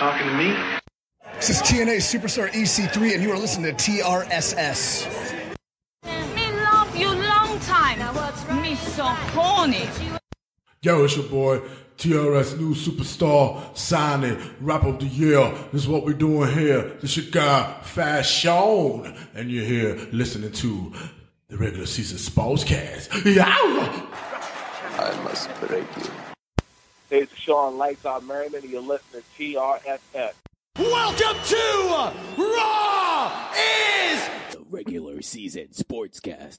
talking to me? This is TNA Superstar EC3, and you are listening to TRSS. Me love you long time. Me so horny. Yo, it's your boy, TRS New Superstar, signing, rap of the year. This is what we're doing here. This your guy, Fashion. And you're here listening to the regular season Sportscast. Yeah! I must break you. Hey, it's Shawne Lights Out Merriman, and you're listening to TRSS. Welcome to Raw is the regular season sportscast.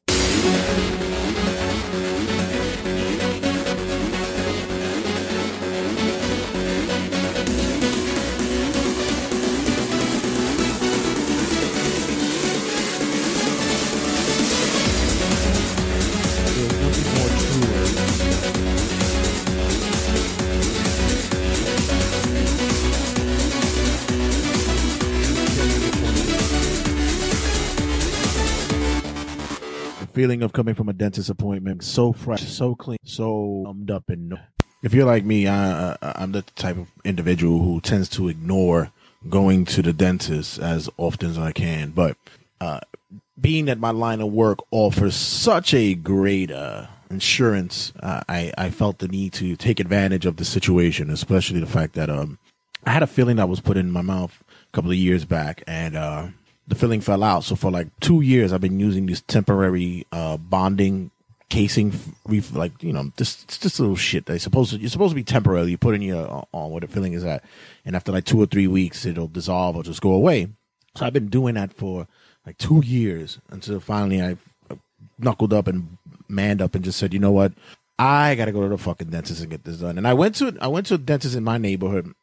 Feeling of coming from a dentist appointment so fresh, so clean, so ummed up and. No- If you're like me, I, I'm the type of individual who tends to ignore going to the dentist as often as I can. But uh, being that my line of work offers such a great uh, insurance, uh, I, I felt the need to take advantage of the situation, especially the fact that um, I had a feeling that was put in my mouth a couple of years back, and uh, the filling fell out. So for like two years, I've been using this temporary uh, bonding casing, ref- like you know, this just little shit. They supposed to you're supposed to be temporary. You put in your uh, on where the filling is at, and after like two or three weeks, it'll dissolve or just go away. So I've been doing that for like two years until finally I knuckled up and manned up and just said, you know what, I got to go to the fucking dentist and get this done. And I went to I went to a dentist in my neighborhood.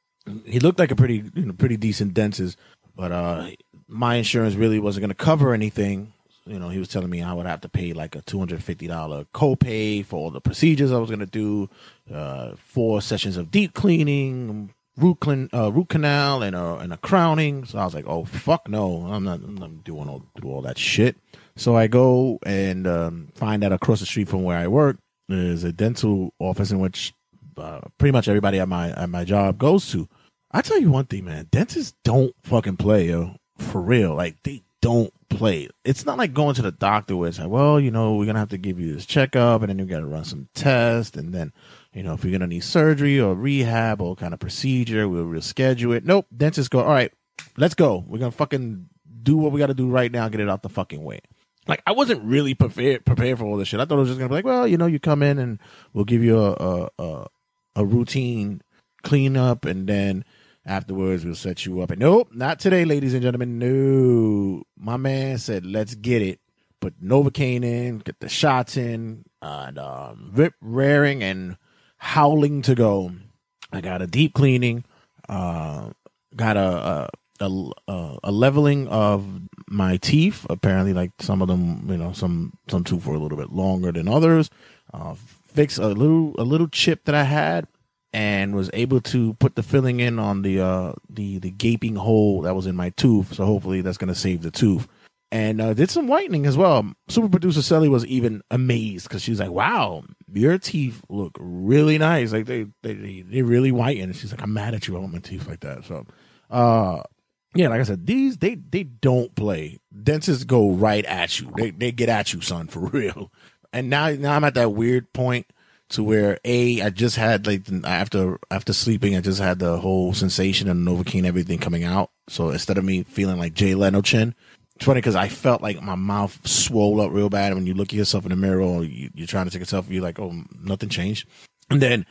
He looked like a pretty you know pretty decent dentist, but uh my insurance really wasn't going to cover anything. You know, he was telling me I would have to pay like a two hundred fifty dollar copay for all the procedures I was going to do, uh, four sessions of deep cleaning, root clean, uh, root canal, and a and a crowning. So I was like, oh fuck no, I'm not, I'm not doing all do all that shit. So I go and um, find out across the street from where I work is a dental office in which uh, pretty much everybody at my at my job goes to. I tell you one thing, man, dentists don't fucking play, yo for real. Like they don't play. It's not like going to the doctor where it's like, well, you know, we're gonna have to give you this checkup, and then you gotta run some tests, and then, you know, if you're gonna need surgery or rehab or kind of procedure, we'll reschedule it. Nope, dentist go. All right, let's go. We're gonna fucking do what we got to do right now. Get it out the fucking way. Like I wasn't really prepared prepared for all this shit. I thought it was just gonna be like, well, you know, you come in and we'll give you a a, a, a routine cleanup, and then Afterwards, we'll set you up. And nope, not today, ladies and gentlemen. No, my man said, let's get it. Put Novocaine in, get the shots in, and um, rip raring and howling to go. I got a deep cleaning, uh, got a, a a, a leveling of my teeth. Apparently, like some of them, you know, some some tooth were a little bit longer than others. Uh, fix a little a little chip that I had and was able to put the filling in on the uh the the gaping hole that was in my tooth. So hopefully that's gonna save the tooth. And uh, did some whitening as well. Super producer Sally was even amazed because she was like, "Wow, your teeth look really nice. Like they they they really whiten." And she's like, "I'm mad at you. I want my teeth like that." So, uh, yeah, like I said, these they they don't play. Dentists go right at you. They they get at you, son, for real. And now now I'm at that weird point to where a I just had like after after sleeping I just had the whole sensation and Novocaine everything coming out. So instead of me feeling like Jay Leno chin, it's funny because I felt like my mouth swole up real bad. When you look at yourself in the mirror or you, are trying to take a selfie, you're like, oh, nothing changed. And then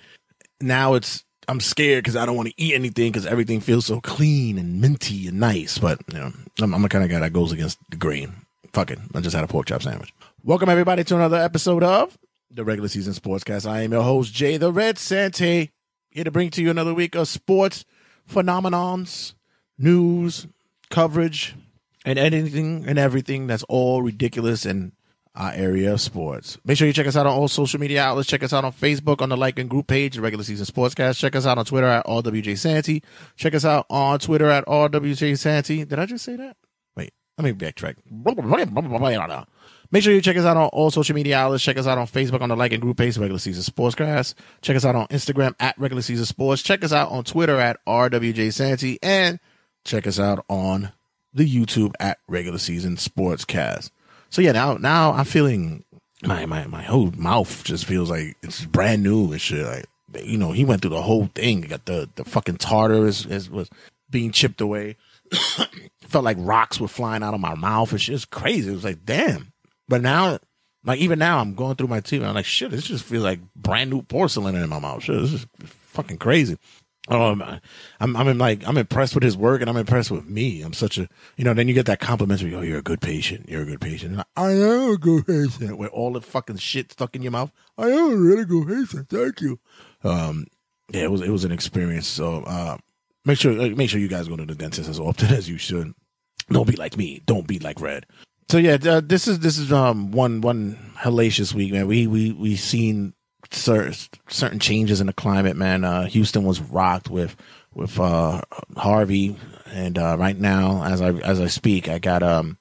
now it's I'm scared because I don't want to eat anything because everything feels so clean and minty and nice. But you know, I'm, I'm the kind of guy that goes against the grain. Fuck it, I just had a pork chop sandwich. Welcome everybody to another episode of the regular season sportscast. I am your host, Jay the Red Santy, here to bring to you another week of sports phenomenons, news, coverage, and anything and everything that's all ridiculous in our area of sports. Make sure you check us out on all social media outlets. Check us out on Facebook on the like and group page, the regular season sportscast. Check us out on Twitter at RWJ Santy. Check us out on Twitter at RWJ Santy. Did I just say that? Let me backtrack. Make sure you check us out on all social media outlets. Check us out on Facebook on the like and group page, Regular Season Sportscast. Check us out on Instagram at Regular Season Sports. Check us out on Twitter at RWJ Santy. And check us out on the YouTube at Regular Season Sportscast. So yeah, now now I'm feeling my my my whole mouth just feels like it's brand new and shit. Like you know, he went through the whole thing. Got the the fucking tartar is, is was being chipped away. Felt like rocks were flying out of my mouth. It's crazy. It was like damn. But now, like even now, I'm going through my teeth I'm like, shit, this just feels like brand new porcelain in my mouth. Shit, this is fucking crazy. Um, I'm, I'm like, I'm impressed with his work and I'm impressed with me. I'm such a, you know, then you get that complimentary, oh, you're a good patient. You're a good patient. I, I am a good patient with all the fucking shit stuck in your mouth. I am a really good patient. Thank you. Um, yeah, it was, it was an experience. So, uh, make sure, uh, make sure you guys go to the dentist as often as you should. Don't be like me. Don't be like Red. So yeah, uh, this is this is um one one hellacious week, man. We we we seen certain certain changes in the climate, man. Uh, Houston was rocked with with uh, Harvey, and uh, right now, as I as I speak, I got um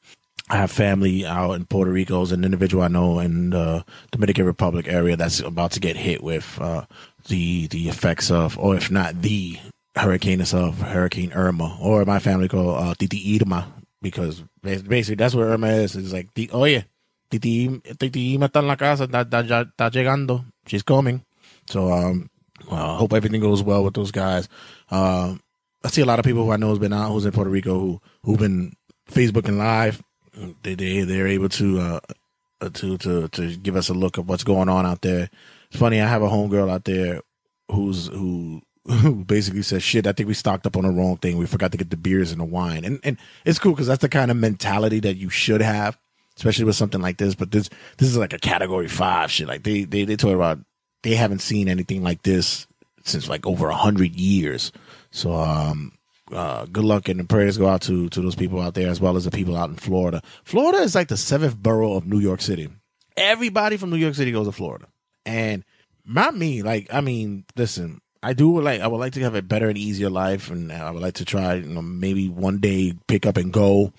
I have family out in Puerto Rico. As an individual I know in the Dominican Republic area that's about to get hit with uh, the the effects of, or if not the hurricane itself, Hurricane Irma, or my family call uh, Titi Irma, because basically that's where Irma is. It's like, oye, Titi, Titi Irma está en la casa, está, está, está llegando. She's coming. So, um, I hope everything goes well with those guys. Uh, I see a lot of people who I know has been out, who's in Puerto Rico, who who've been Facebooking live. They they they're able to uh to to to give us a look of what's going on out there. It's funny. I have a homegirl out there who's who who basically says, "Shit, I think we stocked up on the wrong thing. We forgot to get the beers and the wine." And and it's cool because that's the kind of mentality that you should have, especially with something like this. But this this is like a category five shit. Like they they they talk about they haven't seen anything like this since like over a hundred years. So um. Uh, good luck and the prayers go out to to those people out there as well as the people out in Florida. Florida is like the seventh borough of New York City. Everybody from New York City goes to Florida, and not me. Like I mean, listen, I do like I would like to have a better and easier life, and I would like to try, you know, maybe one day pick up and go.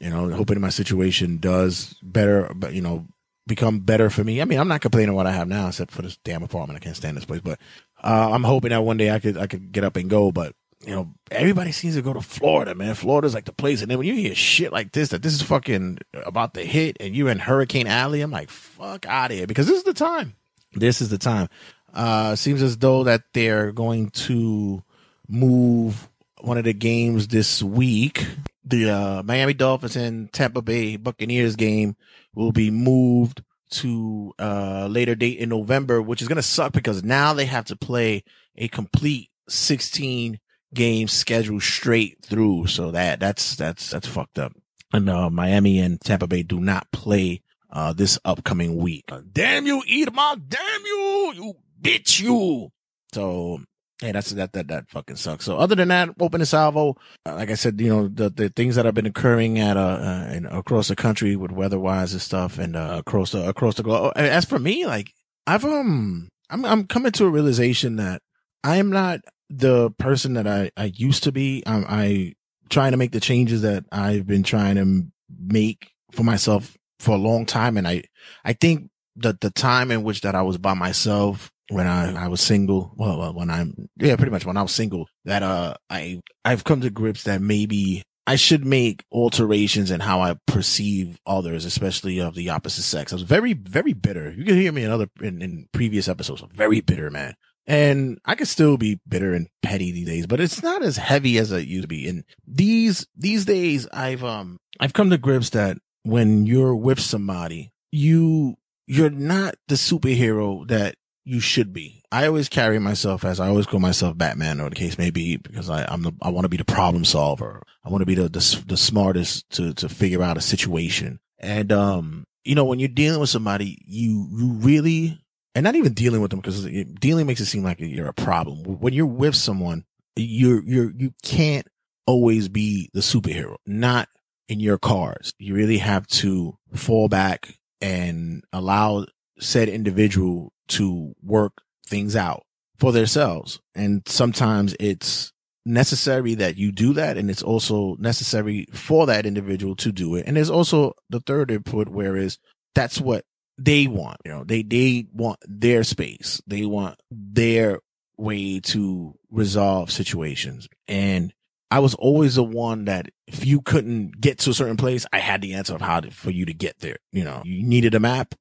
You know, hoping my situation does better, but you know, become better for me. I mean, I'm not complaining what I have now, except for this damn apartment. I can't stand this place, but uh, I'm hoping that one day I could I could get up and go. But you know, everybody seems to go to Florida, man. Florida's like the place, and then when you hear shit like this, that this is fucking about to hit, and you're in Hurricane Alley, I'm like, fuck out of here, because this is the time. This is the time. Uh, seems as though that they're going to move one of the games this week. The uh, Miami Dolphins and Tampa Bay Buccaneers game will be moved to a uh, later date in November, which is going to suck because now they have to play a complete 16 game schedule straight through. So that that's that's that's fucked up. And uh, Miami and Tampa Bay do not play uh, this upcoming week. Damn you, Irma! Damn you, you bitch you. So hey, that's that that that fucking sucks. So other than that, open the salvo. Uh, like I said, you know the the things that have been occurring at uh, uh across the country with weather wise and stuff, and uh, across the across the globe. As for me, like I've um I'm I'm coming to a realization that I am not the person that I I used to be. I'm I trying to make the changes that I've been trying to make for myself for a long time, and I I think that the time in which that I was by myself when I, I was single, well, when I'm, yeah, pretty much when I was single, that, uh, I, I've come to grips that maybe I should make alterations in how I perceive others, especially of the opposite sex. I was very, very bitter. You can hear me in other, in, in previous episodes. Very bitter, man. And I could still be bitter and petty these days, but it's not as heavy as it used to be. And these, these days, I've, um, I've come to grips that when you're with somebody, you, you're not the superhero that you should be. I always carry myself as I always call myself Batman or the case may be because I, I'm the, I want to be the problem solver. I want to be the, the, the smartest to, to figure out a situation. And, um, you know, when you're dealing with somebody, you, you really, and not even dealing with them because dealing makes it seem like you're a problem. When you're with someone, you're, you're, you can't always be the superhero, not in your cars. You really have to fall back and allow said individual to work things out for themselves. And sometimes it's necessary that you do that. And it's also necessary for that individual to do it. And there's also the third input, whereas that's what they want. You know, they they want their space. They want their way to resolve situations. And I was always the one that if you couldn't get to a certain place, I had the answer of how to, for you to get there. You know, you needed a map.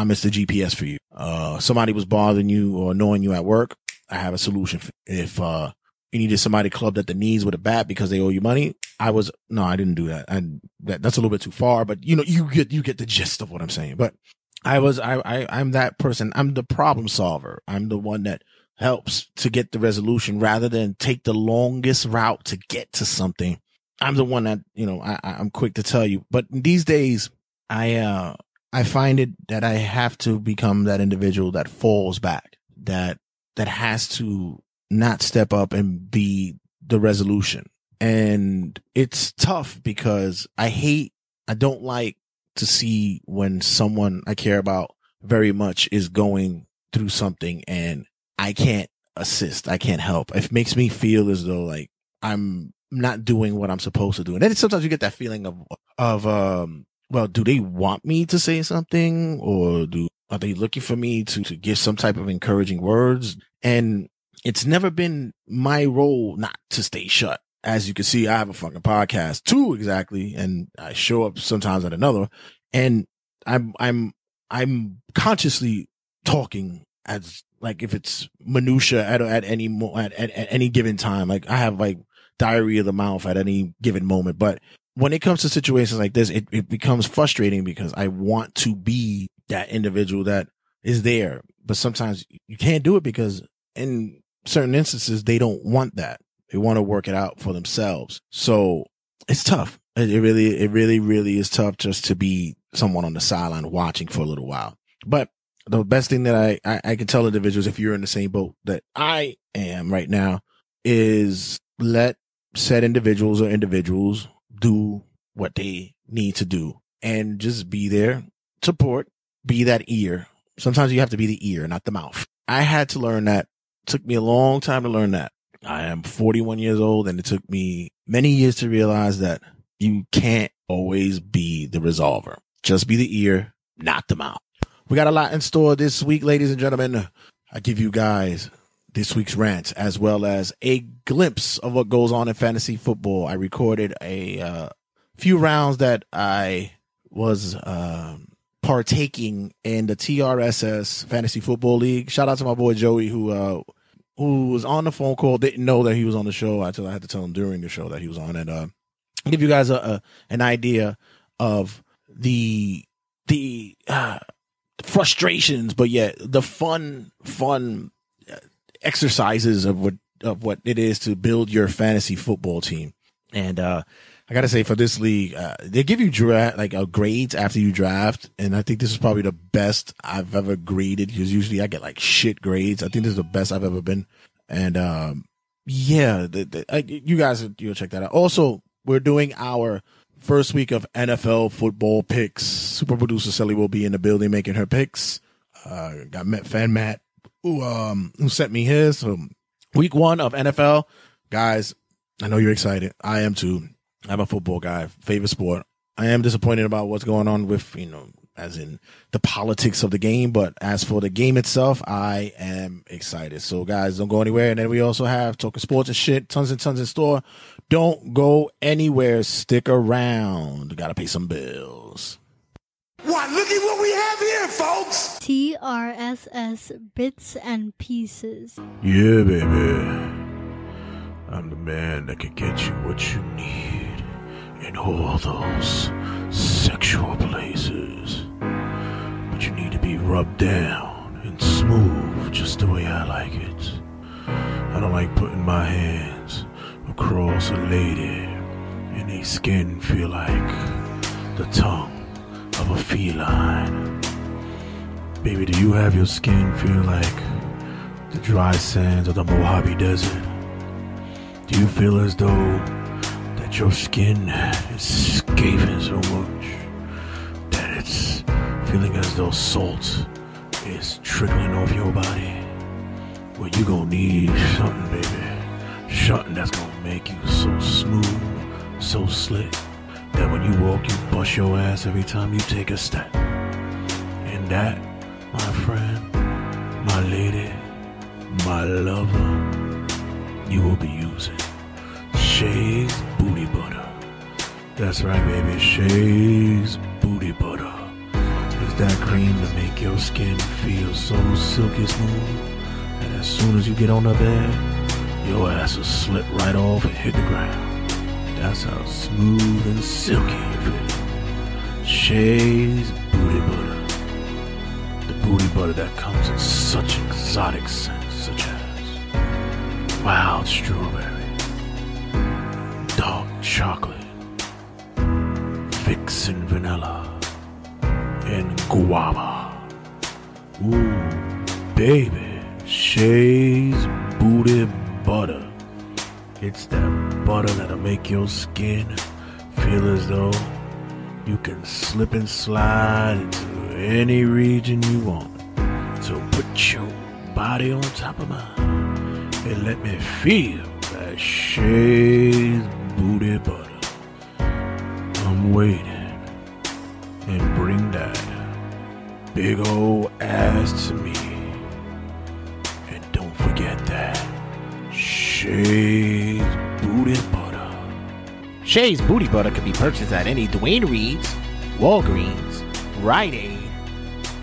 I'm Mr. GPS for you. Uh, somebody was bothering you or annoying you at work. I have a solution. If, uh, you needed somebody clubbed at the knees with a bat because they owe you money. I was, no, I didn't do that. I, that, that's a little bit too far, but you know, you get, you get the gist of what I'm saying. But I was, I, I, I'm that person. I'm the problem solver. I'm the one that helps to get the resolution rather than take the longest route to get to something. I'm the one that, you know, I, I'm quick to tell you, but these days I, uh, I find it that I have to become that individual that falls back, that, that has to not step up and be the resolution. And it's tough because I hate, I don't like to see when someone I care about very much is going through something and I can't assist. I can't help. It makes me feel as though like I'm not doing what I'm supposed to do. And then sometimes you get that feeling of, of, um, well, do they want me to say something or do, are they looking for me to, to give some type of encouraging words? And it's never been my role not to stay shut. As you can see, I have a fucking podcast too, exactly. And I show up sometimes at another and I'm, I'm, I'm consciously talking as like if it's minutia at, at any mo- at, at, at any given time. Like I have like diary of the mouth at any given moment. But when it comes to situations like this, it, it becomes frustrating because I want to be that individual that is there. But sometimes you can't do it because in certain instances, they don't want that. They want to work it out for themselves. So it's tough. It really, it really, really is tough just to be someone on the sideline watching for a little while. But the best thing that I, I, I can tell individuals if you're in the same boat that I am right now is let said individuals or individuals do what they need to do and just be there, support, be that ear. Sometimes you have to be the ear, not the mouth. I had to learn that. It took me a long time to learn that. I am 41 years old and it took me many years to realize that you can't always be the resolver. Just be the ear, not the mouth. We got a lot in store this week, ladies and gentlemen. I give you guys this week's rant as well as a glimpse of what goes on in fantasy football. I recorded a uh, few rounds that I was uh, partaking in the TRSS Fantasy Football League. Shout out to my boy Joey who uh, who was on the phone call. Didn't know that he was on the show until I had to tell him during the show that he was on, and uh, give you guys a, a an idea of the the uh, frustrations, but yet the fun fun exercises of what of what it is to build your fantasy football team. And uh I gotta say, for this league, uh, they give you like uh, grades after you draft, and I think this is probably the best I've ever graded. Because usually I get like shit grades. I think this is the best I've ever been. And um, yeah, the, the, I, you guys, you'll check that out. Also, we're doing our first week of NFL football picks. Super producer Sally will be in the building making her picks. Uh, got met fan Matt who um who sent me his. Week one of NFL, guys. I know you're excited. I am too. I'm a football guy, favorite sport. I am disappointed about what's going on with, you know, as in the politics of the game. But as for the game itself, I am excited. So guys, don't go anywhere. And then we also have talking sports and shit, tons and tons in store. Don't go anywhere. Stick around. Gotta pay some bills. Why, look at what we have here, folks! TRSS Bits and Pieces. Yeah, baby. I'm the man that can get you what you need in all those sexual places. But you need to be rubbed down and smooth just the way I like it. I don't like putting my hands across a lady and a skin feel like the tongue a feline. Baby, do you have your skin feel like the dry sands of the Mojave Desert? Do you feel as though that your skin is scathing so much that it's feeling as though salt is trickling off your body? Well, you gonna need something, baby. Something that's gonna make you so smooth, so slick, that when you walk, you bust your ass every time you take a step. And that, my friend, my lady, my lover, you will be using Shay's Booty Butter. That's right, baby. Shay's Booty Butter. It's that cream to make your skin feel so silky smooth. And as soon as you get on the bed, your ass will slip right off and hit the ground. That's how smooth and silky you feel. Shay's Booty Butter. The booty butter that comes in such exotic scents, such as wild strawberry, dark chocolate, vixen vanilla, and guava. Ooh, baby, Shay's booty butter. It's that butter that'll make your skin feel as though you can slip and slide into any region you want. So put your body on top of mine and let me feel that Shay's booty butter. I'm waiting. And bring that big old ass to me. And don't forget that Shay's booty butter. Shay's Booty Butter can be purchased at any Duane Reade's, Walgreens, Rite Aid,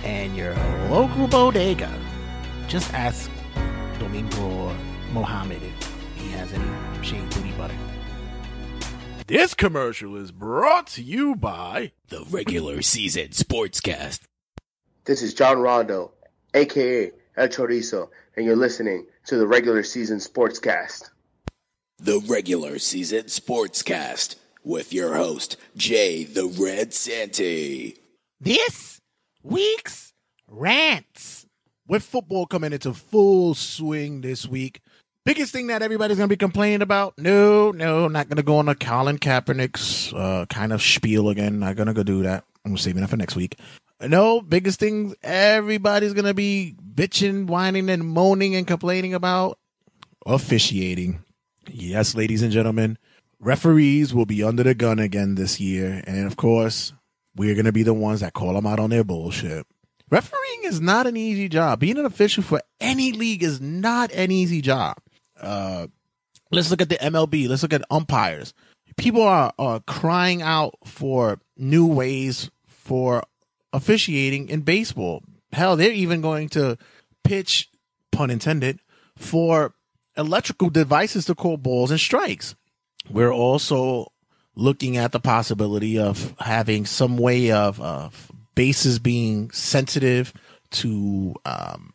and your local bodega. Just ask Domingo Mohammed if he has any Shay's Booty Butter. This commercial is brought to you by The regular season sportscast. This is John Rondo, aka El Chorizo, and you're listening to the regular season sportscast. The regular season sportscast with your host, Jay the Red Santy. This week's rants. with football coming into full swing this week. Biggest thing that everybody's going to be complaining about? No, no, not going to go on a Colin Kaepernick's uh, kind of spiel again. Not going to go do that. I'm saving that for next week. No, biggest thing everybody's going to be bitching, whining, and moaning and complaining about officiating. Yes, ladies and gentlemen, referees will be under the gun again this year. And of course, we're going to be the ones that call them out on their bullshit. Refereeing is not an easy job. Being an official for any league is not an easy job. Uh, let's look at the MLB. Let's look at umpires. People are, are crying out for new ways for officiating in baseball. Hell, they're even going to pitch, pun intended, for electrical devices to call balls and strikes. We're also looking at the possibility of having some way of, of bases being sensitive to um,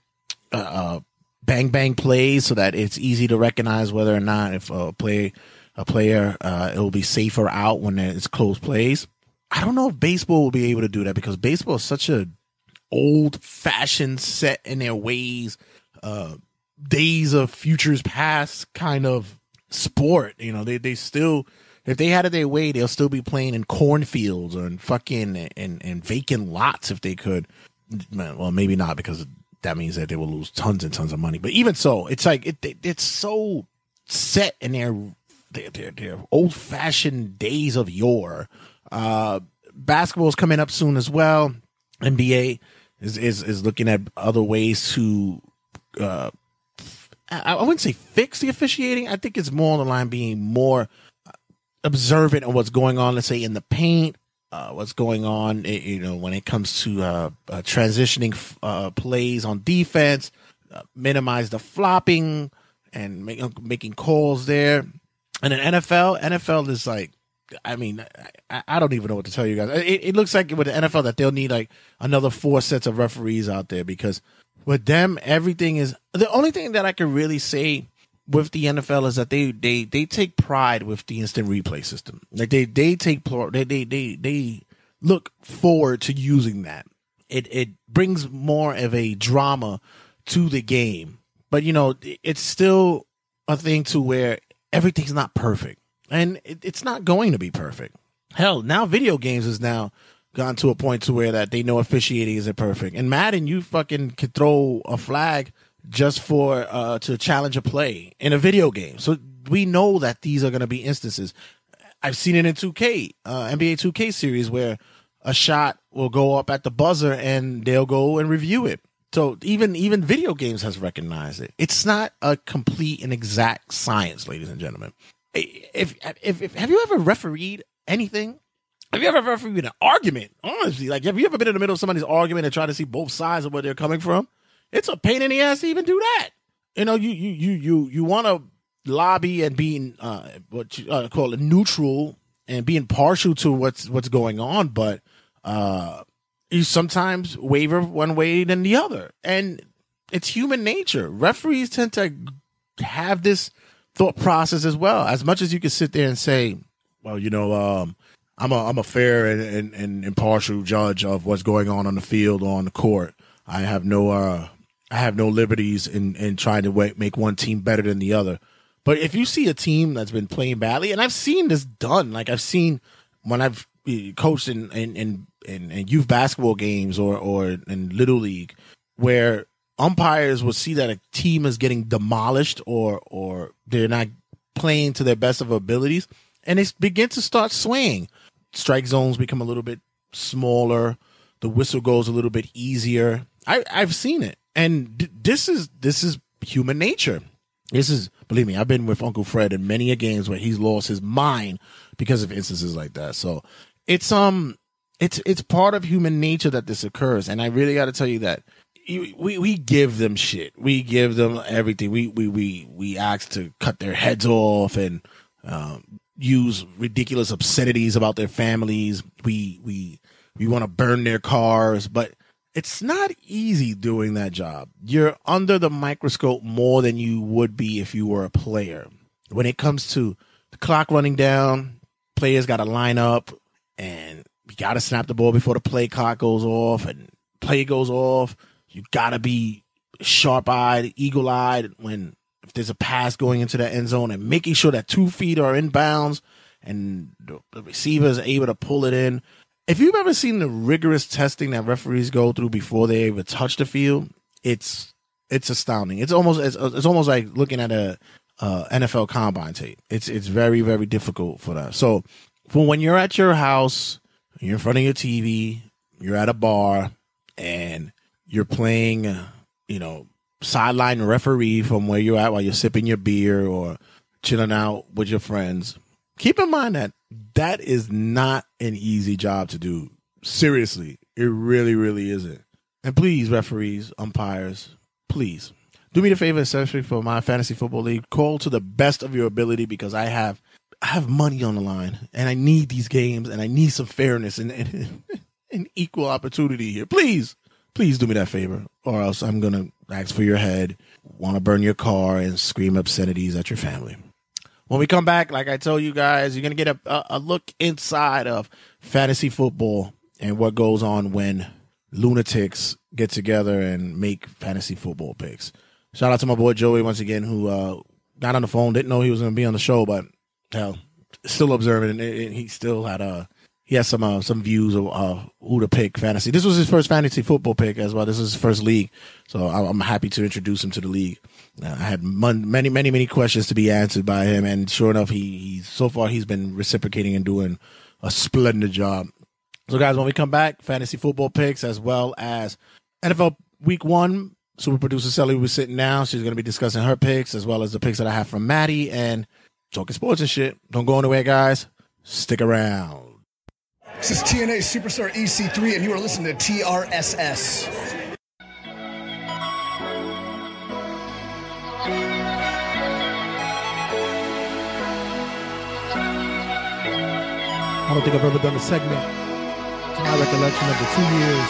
uh, uh, bang bang plays, so that it's easy to recognize whether or not if a play a player uh, it will be safer out when it's close plays. I don't know if baseball will be able to do that because baseball is such a old fashioned set in their ways, uh, days of futures past kind of sport. You know, they they still if they had it their way, they'll still be playing in cornfields or in fucking and and vacant lots if they could. Well, maybe not because that means that they will lose tons and tons of money. But even so, it's like it, it it's so set in their their their, their old fashioned days of yore. Uh, basketball is coming up soon as well. NBA is is is looking at other ways to. Uh, I, wouldn't say fix the officiating. I think it's more on the line being more observant of what's going on, let's say in the paint, uh, what's going on, you know, when it comes to uh, uh, transitioning uh, plays on defense, uh, minimize the flopping and make, making calls there. And in NFL, NFL is like, I mean, I, I don't even know what to tell you guys. It, it looks like with the NFL that they'll need like another four sets of referees out there because with them, everything is the only thing that I can really say with the NFL is that they they they take pride with the instant replay system. Like they they take they they they they look forward to using that. It it brings more of a drama to the game. But you know, it's still a thing to where everything's not perfect. And it, it's not going to be perfect. Hell, now video games is now gone to a point to where that they know officiating isn't perfect. And Madden, you fucking could throw a flag just for uh to challenge a play in a video game. So we know that these are going to be instances. I've seen it in 2K, uh, NBA 2K series where a shot will go up at the buzzer and they'll go and review it. So even even video games has recognized it. It's not a complete and exact science, ladies and gentlemen. If if, if have you ever refereed anything? Have you ever refereed an argument? Honestly, like have you ever been in the middle of somebody's argument and try to see both sides of where they're coming from? It's a pain in the ass to even do that. You know, you you you you you want to lobby and being uh, what you uh, call it neutral and being partial to what's what's going on, but uh, you sometimes waver one way than the other, and it's human nature. Referees tend to have this thought process as well. As much as you can sit there and say, "Well, you know, um, I'm a I'm a fair and, and, and, impartial judge of what's going on on the field or on the court. I have no uh, I have no liberties in in trying to make one team better than the other." But if you see a team that's been playing badly, and I've seen this done, like I've seen when I've eh, coached in in in, in, in youth basketball games or or in little league, where umpires will see that a team is getting demolished or or they're not playing to their best of abilities, and they begin to start swaying. Strike zones become a little bit smaller. The whistle goes a little bit easier. I I've seen it, and th- this is this is human nature this is, believe me, I've been with Uncle Fred in many a games where he's lost his mind because of instances like that. So it's um, it's it's part of human nature that this occurs, and I really got to tell you that we we give them shit. We give them everything. We we we we ask to cut their heads off and um, use ridiculous obscenities about their families. We we we want to burn their cars, but it's not easy doing that job. You're under the microscope more than you would be if you were a player. When it comes to the clock running down, players got to line up and you got to snap the ball before the play clock goes off and play goes off. You got to be sharp eyed, eagle eyed when if there's a pass going into the end zone and making sure that two feet are in bounds and the receiver is able to pull it in if you've ever seen the rigorous testing that referees go through before they even touch the field, it's it's astounding. It's almost it's, it's almost like looking at a uh, NFL combine tape. It's it's very very difficult for that. So for when you're at your house, you're in front of your TV, you're at a bar, and you're playing, you know, sideline referee from where you're at while you're sipping your beer or chilling out with your friends. Keep in mind that that is not an easy job to do. Seriously, it really, really isn't. And please, referees, umpires, please do me the favor, especially for my fantasy football league. Call to the best of your ability because I have I have money on the line and I need these games and I need some fairness and, and, and equal opportunity here. Please, please do me that favor, or else I'm gonna ask for your head, want to burn your car, and scream obscenities at your family. When we come back, like I told you guys, you're going to get a, a look inside of fantasy football and what goes on when lunatics get together and make fantasy football picks. Shout out to my boy Joey once again, who uh, got on the phone, didn't know he was going to be on the show, but hell, still observing, and he still had a uh, he has some uh, some views of uh, who to pick fantasy. This was his first fantasy football pick as well. This is his first league, so I'm happy to introduce him to the league. Uh, I had many, many, many questions to be answered by him, and sure enough, he, he so far he's been reciprocating and doing a splendid job. So, guys, when we come back, fantasy football picks as well as NFL Week One. Super producer Sally was sitting down. She's going to be discussing her picks as well as the picks that I have from Maddie and talking sports and shit. Don't go anywhere, guys. Stick around. This is TNA Superstar EC3, and you are listening to TRSS. I don't think I've ever done a segment to my recollection of the two years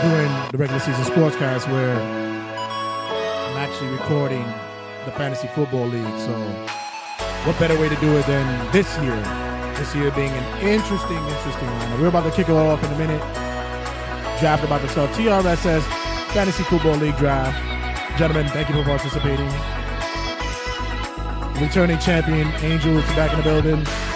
during the regular season sportscast where I'm actually recording the fantasy football league. So, what better way to do it than this year? This year being an interesting, interesting one. We're about to kick it off in a minute. Draft about to start. TRSS Fantasy Football League Draft. Gentlemen, thank you for participating. Returning champion Angel is back in the building.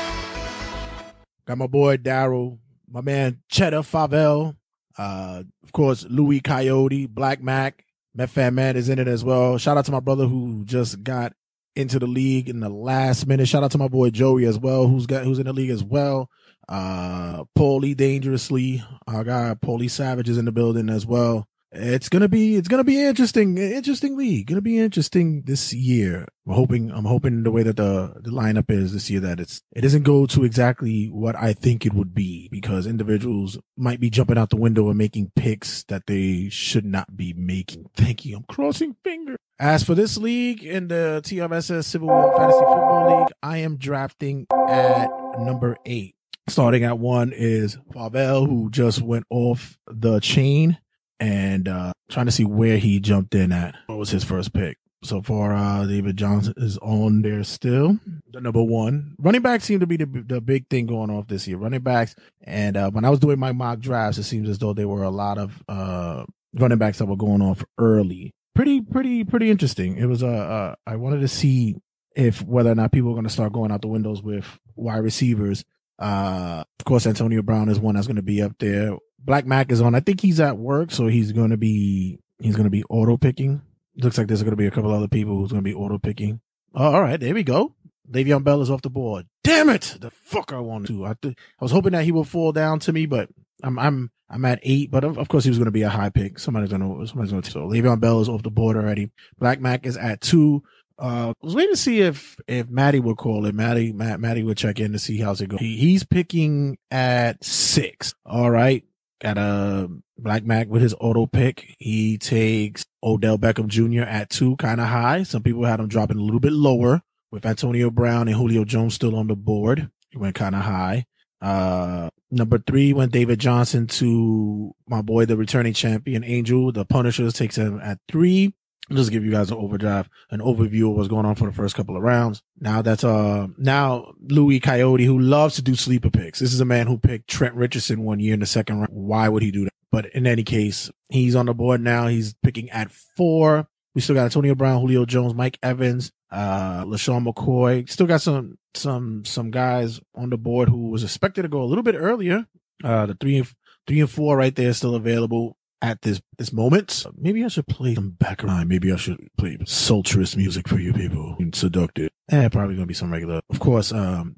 Got my boy Daryl, my man Cheddar Favel, uh, of course Louis Coyote, Black Mac, Metfan Man is in it as well. Shout out to my brother who just got into the league in the last minute. Shout out to my boy Joey as well, who's got who's in the league as well. Uh, Paulie dangerously. Our guy Paulie Savage is in the building as well. It's gonna be it's gonna be interesting, interesting league. Gonna be interesting this year. I'm hoping I'm hoping the way that the the lineup is this year that it's it doesn't go to exactly what I think it would be because individuals might be jumping out the window and making picks that they should not be making. Thank you. I'm crossing fingers. As for this league in the TRSS Civil War Fantasy Football League, I am drafting at number eight. Starting at one is Pavel, who just went off the chain and uh trying to see where he jumped in at. What was his first pick? So far, uh David Johnson is on there still. The number one running backs seem to be the the big thing going off this year. Running backs, and uh when I was doing my mock drafts, it seems as though there were a lot of uh running backs that were going off early. Pretty, pretty, pretty interesting. It was uh, uh I wanted to see if whether or not people are going to start going out the windows with wide receivers. Uh, of course, Antonio Brown is one that's going to be up there. Black Mac is on. I think he's at work, so he's going to be he's going to be auto picking. Looks like there's going to be a couple other people who's going to be auto picking. Oh, all right, there we go. Le'Veon Bell is off the board. Damn it! The fuck I wanted to. I th- I was hoping that he would fall down to me, but I'm I'm I'm at eight. But of, of course he was going to be a high pick. Somebody's going to somebody's going to. So Le'Veon Bell is off the board already. Black Mac is at two. Uh, I was waiting to see if if Maddie would call it. Maddie Matt, Maddie would check in to see how's it going. He, he's picking at six. All right. Got a Black Mac with his auto pick. He takes Odell Beckham Jr. at two, kind of high. Some people had him dropping a little bit lower with Antonio Brown and Julio Jones still on the board. He went kind of high. Uh, number three went David Johnson to my boy, the returning champion Angel. The Punishers takes him at three. Just give you guys an overdrive, an overview of what's going on for the first couple of rounds. Now that's, uh, now Louis Coyote, who loves to do sleeper picks. This is a man who picked Trent Richardson one year in the second round. Why would he do that? But in any case, he's on the board now. He's picking at four. We still got Antonio Brown, Julio Jones, Mike Evans, uh, LeSean McCoy. Still got some, some, some guys on the board who was expected to go a little bit earlier. Uh, the three and, three and four right there still available at this this moment. Maybe I should play some background. Maybe I should play sultrous music for you people. and Seductive. Eh, probably gonna be some regular. Of course, um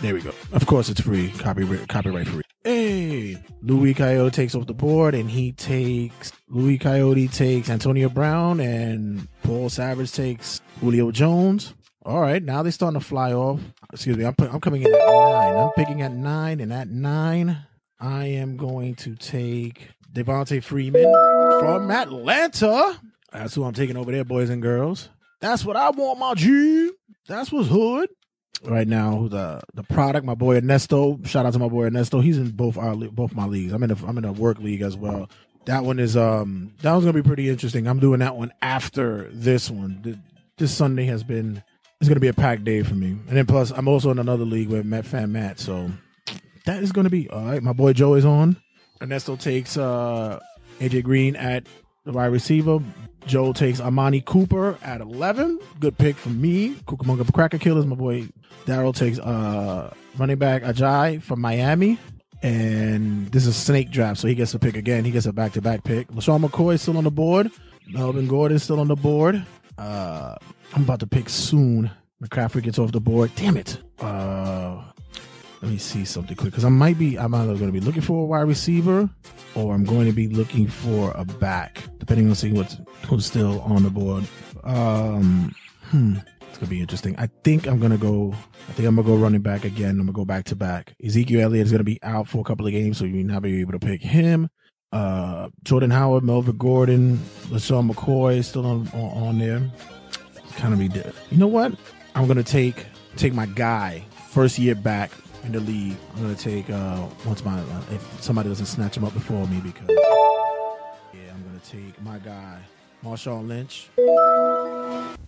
there we go. Of course it's free. Copyright copyright free. Hey, Louis Coyote takes off the board and he takes Louis Coyote takes Antonio Brown and Paul Savage takes Julio Jones. All right, now they're starting to fly off. Excuse me, I'm I'm coming in at nine. I'm picking at nine, and at nine, I am going to take Devonta Freeman from Atlanta. That's who I'm taking over there, boys and girls. That's what I want, my G. That's what's hood. Right now, the the product, my boy Ernesto. Shout out to my boy Ernesto. He's in both our both my leagues. I'm in a I'm in a work league as well. That one is um that one's gonna be pretty interesting. I'm doing that one after this one. This Sunday has been it's gonna be a packed day for me. And then plus I'm also in another league with Matt Fan Matt. So that is gonna be all right. My boy Joe is on. Ernesto takes uh, AJ Green at the wide receiver. Joe takes Amari Cooper at 11. Good pick from me. Cucamonga Cracker Killers. My boy Daryl takes uh, running back Ajayi from Miami. And this is snake draft, so he gets a pick again. He gets a back to back pick. LeSean McCoy is still on the board. Melvin Gordon still on the board. Uh, I'm about to pick soon. McCaffrey gets off the board. Damn it. Uh, let me see something quick because I might be I'm either going to be looking for a wide receiver or I'm going to be looking for a back, depending on seeing what's who's still on the board. Um, hmm, it's gonna be interesting. I think I'm gonna go. I think I'm gonna go running back again. I'm gonna go back to back. Ezekiel Elliott is gonna be out for a couple of games, so you may not be able to pick him. Uh, Jordan Howard, Melvin Gordon, LeSean McCoy still on on, on there. Kind of be dead. You know what? I'm gonna take take my guy first year back in the league. I'm gonna take uh once my uh, if somebody doesn't snatch him up before me because yeah, I'm gonna take my guy Marshawn Lynch.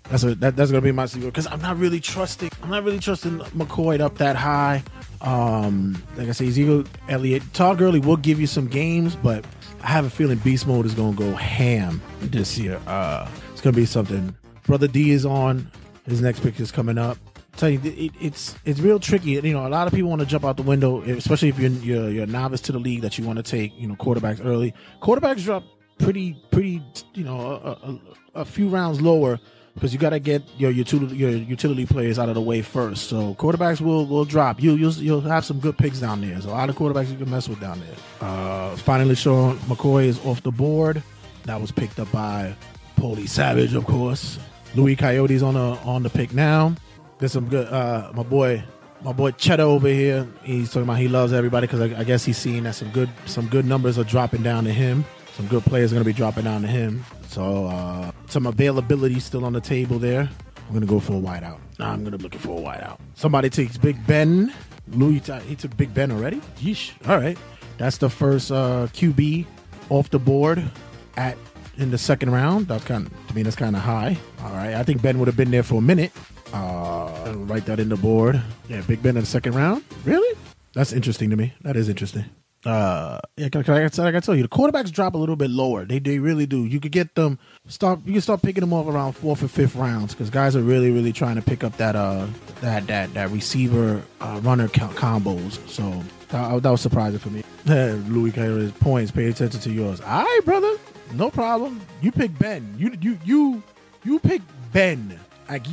That's a, that, that's gonna be my secret because I'm not really trusting. I'm not really trusting McCoy up that high. Um, like I say, Ezekiel Elliott, Todd Gurley will give you some games, but I have a feeling Beast Mode is gonna go ham this year. Uh, it's gonna be something. Brother D is on. His next pick is coming up tell you, it, it's it's real tricky. You know, a lot of people want to jump out the window, especially if you're you're, you're a novice to the league that you want to take. You know, quarterbacks early. Quarterbacks drop pretty pretty. You know, a, a, a few rounds lower because you got to get your utility your utility players out of the way first. So quarterbacks will will drop. You you'll you'll have some good picks down there. So a lot of quarterbacks you can mess with down there. Uh, finally, Sean McCoy is off the board. That was picked up by Paulie Savage, of course. Louis Coyote's on the on the pick now. There's some good. Uh, my boy, my boy Cheddar over here. He's talking about he loves everybody because I, I guess he's seeing that some good some good numbers are dropping down to him. Some good players are going to be dropping down to him. So uh, some availability still on the table there. I'm going to go for a wideout. Nah, I'm going to be looking for a wideout. Somebody takes Big Ben. Louis, he took Big Ben already. Yeesh. All right, that's the first uh, QB off the board at in the second round. That's kind of, to me that's kind of high. All right, I think Ben would have been there for a minute. Uh, write that in the board. Yeah, Big Ben in the second round. Really? That's interesting to me. That is interesting. Uh, yeah, can I, like I tell you, the quarterbacks drop a little bit lower. They they really do. You could get them start. You can start picking them off around fourth or fifth rounds because guys are really really trying to pick up that uh that that that receiver uh, runner combos. So that, that was surprising for me. Louis Carey's points. Pay attention to yours. All right, brother. No problem. You pick Ben. You you you you pick Ben. Like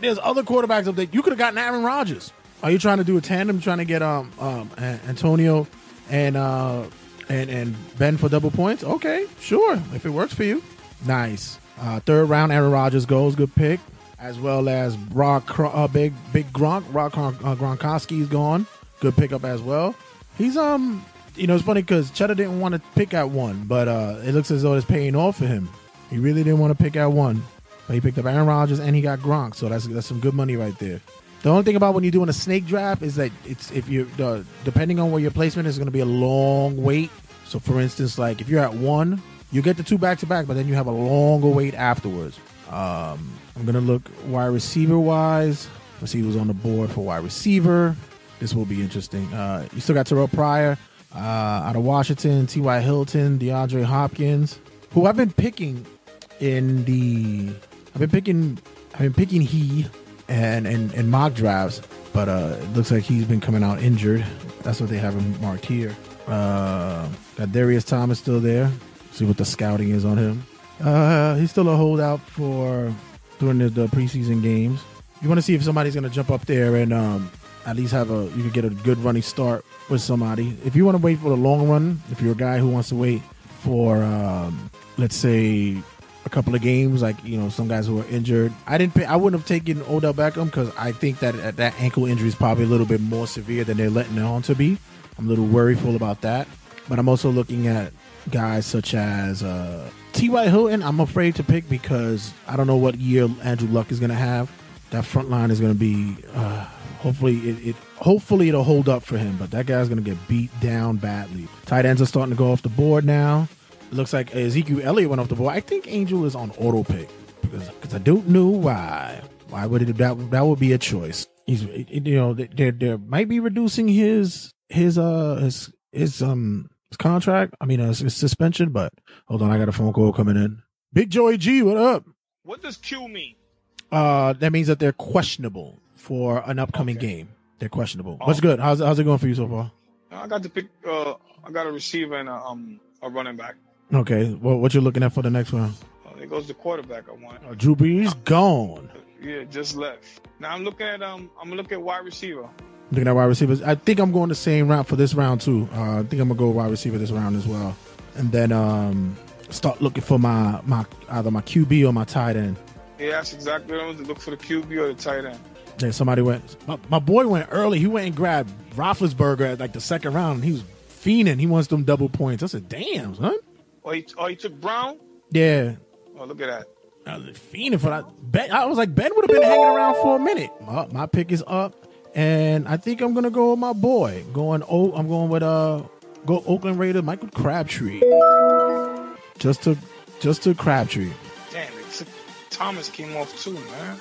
there's other quarterbacks up there. You could have gotten Aaron Rodgers. Are you trying to do a tandem? Trying to get um um Antonio and uh and and Ben for double points? Okay, sure. If it works for you, nice. Uh, third round, Aaron Rodgers goes. Good pick. As well as Rock, Cro- uh, big big Gronk, Rock uh, Gronkowski's gone. Good pickup as well. He's um, you know, it's funny because Cheddar didn't want to pick at one, but uh, it looks as though it's paying off for him. He really didn't want to pick at one, but he picked up Aaron Rodgers and he got Gronk, so that's that's some good money right there. The only thing about when you're doing a snake draft is that it's if you uh, depending on where your placement is going to be a long wait. So for instance, like if you're at one, you get the two back to back, but then you have a longer wait afterwards. Um, I'm gonna look wide receiver wise. Who's on the board for wide receiver. This will be interesting. Uh, you still got Terrelle Pryor uh, out of Washington, T.Y. Hilton, DeAndre Hopkins, who I've been picking in the. I've been picking. I've been picking he and and, and mock drafts, but uh, it looks like he's been coming out injured. That's what they have him marked here. Uh, got Darius Thomas still there. See what the scouting is on him. Uh, he's still a holdout for during the, the preseason games. You want to see if somebody's going to jump up there and um, at least have a you can get a good running start with somebody. If you want to wait for the long run, if you're a guy who wants to wait for um, let's say a couple of games, like you know some guys who are injured, I didn't. Pay, I wouldn't have taken Odell Beckham because I think that that ankle injury is probably a little bit more severe than they're letting on to be. I'm a little worryful about that, but I'm also looking at guys such as uh, T.Y. Hilton. I'm afraid to pick because I don't know what year Andrew Luck is going to have. That front line is going to be. Uh, hopefully, it, it hopefully it'll hold up for him, but that guy's going to get beat down badly. Tight ends are starting to go off the board now. Looks like Ezekiel Elliott went off the board. I think Angel is on auto pick because because I don't know why. Why would it that that would be a choice? He's you know there there might be reducing his his uh his his um his contract. I mean uh, his suspension. But hold on, I got a phone call coming in. Big Joey G, what up? What does Q mean? Uh, that means that they're questionable for an upcoming game. They're questionable. What's good? How's how's it going for you so far? I got to pick. Uh, I got a receiver and a um a running back. Okay, well, what you looking at for the next round? There goes the quarterback I want. Uh, Drew Brees gone. Yeah, just left. Now I'm looking at um I'm looking at wide receiver. Looking at wide receivers, I think I'm going the same route for this round too. Uh, I think I'm gonna go wide receiver this round as well, and then um start looking for my my either my QB or my tight end. Yeah, that's exactly what I was to look for the QB or the tight end. Yeah, somebody went. My, my boy went early. He went and grabbed Roethlisberger at like the second round. And he was fiending. He wants them double points. I said, "Damn, son." Oh, he, oh, he took Brown. Yeah, Oh, look at that. I was fiending for that. Ben, I was like, Ben would have been hanging around for a minute. My, my pick is up, and I think I'm gonna go with my boy. Going oh, I'm going with uh, go Oakland Raider Michael Crabtree. Just to, just to Crabtree. Damn, it took, Thomas came off too, man.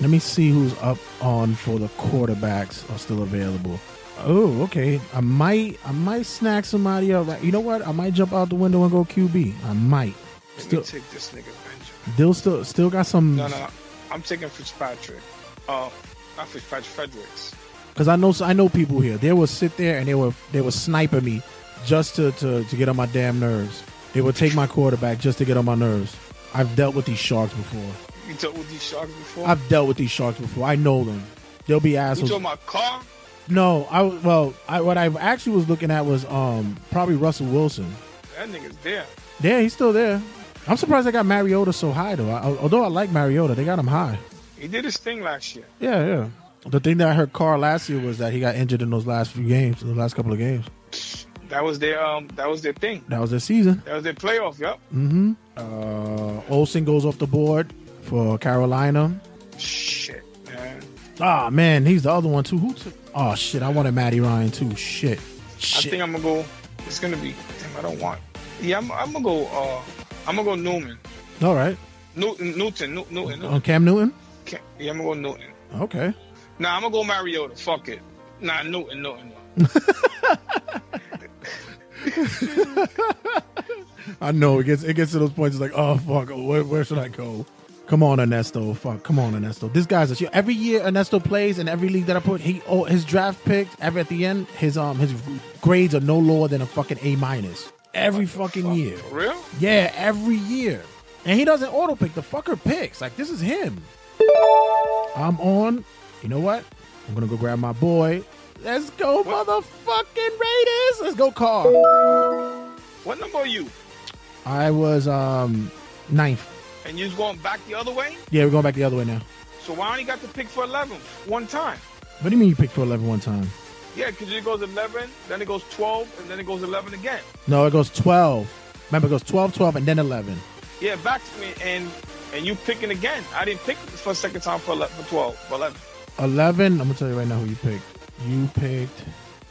Let me see who's up on for the quarterbacks are still available. Oh, okay. I might, I might snack somebody up. Right- You know what? I might jump out the window and go QB. I might. Let Still, take this nigga Benjamin. still, still, still got some. No, no, I'm taking Fitzpatrick. Uh, not Fitzpatrick, Fredericks. because I know I know people here. They will sit there and they were, they were sniping me just to, to to get on my damn nerves. They will take my quarterback just to get on my nerves. I've dealt with these sharks before. You talked with these sharks before? I've dealt with these sharks before. I know them. They'll be you assholes. talking about car? No, I well, I, what I actually was looking at was um probably Russell Wilson. That nigga's there. Yeah, he's still there. I'm surprised they got Mariota so high though. I, although I like Mariota, they got him high. He did his thing last year. Yeah, yeah. The thing that I heard Carr last year was that he got injured in those last few games, the last couple of games. That was their um. That was their thing. That was their season. That was their playoff. Yep. Mm-hmm. Uh, Olsen goes off the board for Carolina. Shit, man. Ah man, he's the other one too. Who took? Oh shit, I wanted Matty Ryan too. Shit. I think I'm gonna go. It's gonna be. Damn, I don't want. Yeah, I'm, I'm gonna go. Uh, I'm gonna go Newman. All right. Newton. Newton. Newton. Newton. On Cam Newton. Ca- Yeah, I'm gonna go Newton. Okay. Nah, I'm gonna go Mariota. Fuck it. Nah, Newton. Newton. I know it gets it gets to those points. It's like, oh fuck, where, where should I go? Come on, Ernesto. Fuck, come on, Ernesto. This guy's a shit. Every year Ernesto plays in every league that I put, he oh, his draft picks every at the end, his um his grades are no lower than a fucking A minus every fucking year. For real? Yeah, every year, and he doesn't auto pick. The fucker picks. Like this is him. I'm on. You know what? I'm gonna go grab my boy. Let's go, motherfucking Raiders. Let's go, Carr. What number are you? I was um ninth. And you was going back the other way? Yeah, we're going back the other way now. So why only got to pick for 11 one time? What do you mean you picked for 11 one time? Yeah, because it goes 11, then it goes 12, and then it goes 11 again. No, it goes 12. Remember, it goes 12, 12, and then 11. Yeah, back to me, and and you picking again. I didn't pick for a second time for 11, for 12, for 11. 11, I'm going to tell you right now who you picked. You picked,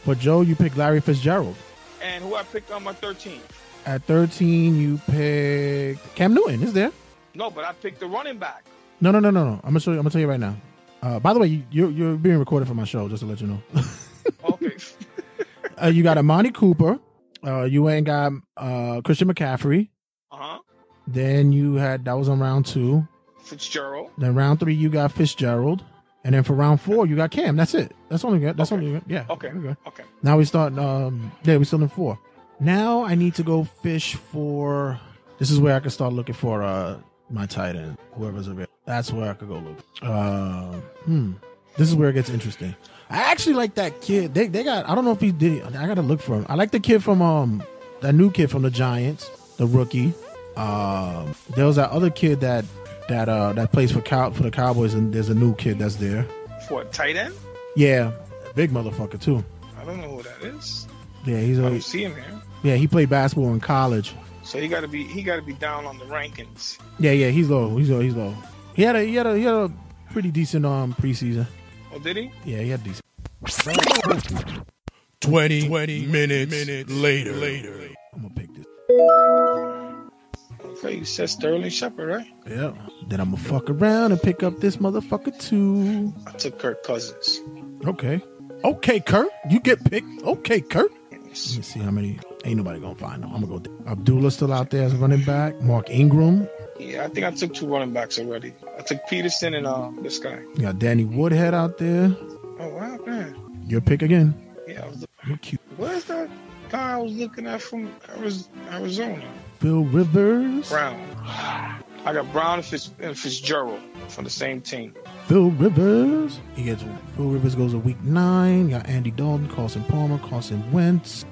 for Joe, you picked Larry Fitzgerald. And who I picked on my 13? At 13, you picked Cam Newton. Is there? No, but I picked the running back. No, no, no, no, no. I'm gonna show you. I'm gonna tell you right now. Uh, by the way, you, you're you're being recorded for my show, just to let you know. Okay. uh, you got Amari Cooper. Uh, you ain't got uh, Christian McCaffrey. Uh huh. Then you had that was on round two. Fitzgerald. Then round three, you got Fitzgerald, and then for round four, you got Cam. That's it. That's only good. That's only good. Yeah. Okay. Okay. Okay. Now we start. Um, yeah, we still in four. Now I need to go fish for. This is where I can start looking for uh my tight end, whoever's available. That's where I could go look. Uh, hmm. This is where it gets interesting. I actually like that kid. They they got. I don't know if he did. I gotta look for him. I like the kid from um that new kid from the Giants, the rookie. Um, there was that other kid that that uh that plays for cow for the Cowboys, and there's a new kid that's there. For tight end? Yeah, big motherfucker too. I don't know who that is. Yeah, he's I a don't see him here. yeah. He played basketball in college. So he got to be he got to be down on the rankings. Yeah, yeah, he's low. He's low. He's low. He had a he had a he had a pretty decent um preseason. Oh, did he? Yeah, he had decent. 20, 20 minutes, minutes later. later. I'm gonna pick this. Okay, you said Sterling Shepard, right? Yeah. Then I'm gonna fuck around and pick up this motherfucker too. I took Kirk Cousins. Okay. Okay, Kurt. You get picked. Okay, Kurt. Let me see how many. Ain't nobody gonna find him. I'm gonna go. Abdullah still out there as a running back. Mark Ingram. Yeah, I think I took two running backs already. I took Peterson and uh this guy. You got Danny Woodhead out there. Oh wow, man. Your pick again. Yeah, I was looking. You're cute. Where's that guy I was looking at from Ariz- Arizona? Phil Rivers. Brown. I got Brown and, Fitz- and Fitzgerald from the same team. Phil Rivers. He gets Phil Rivers goes a week nine. You got Andy Dalton, Carson Palmer, Carson Wentz.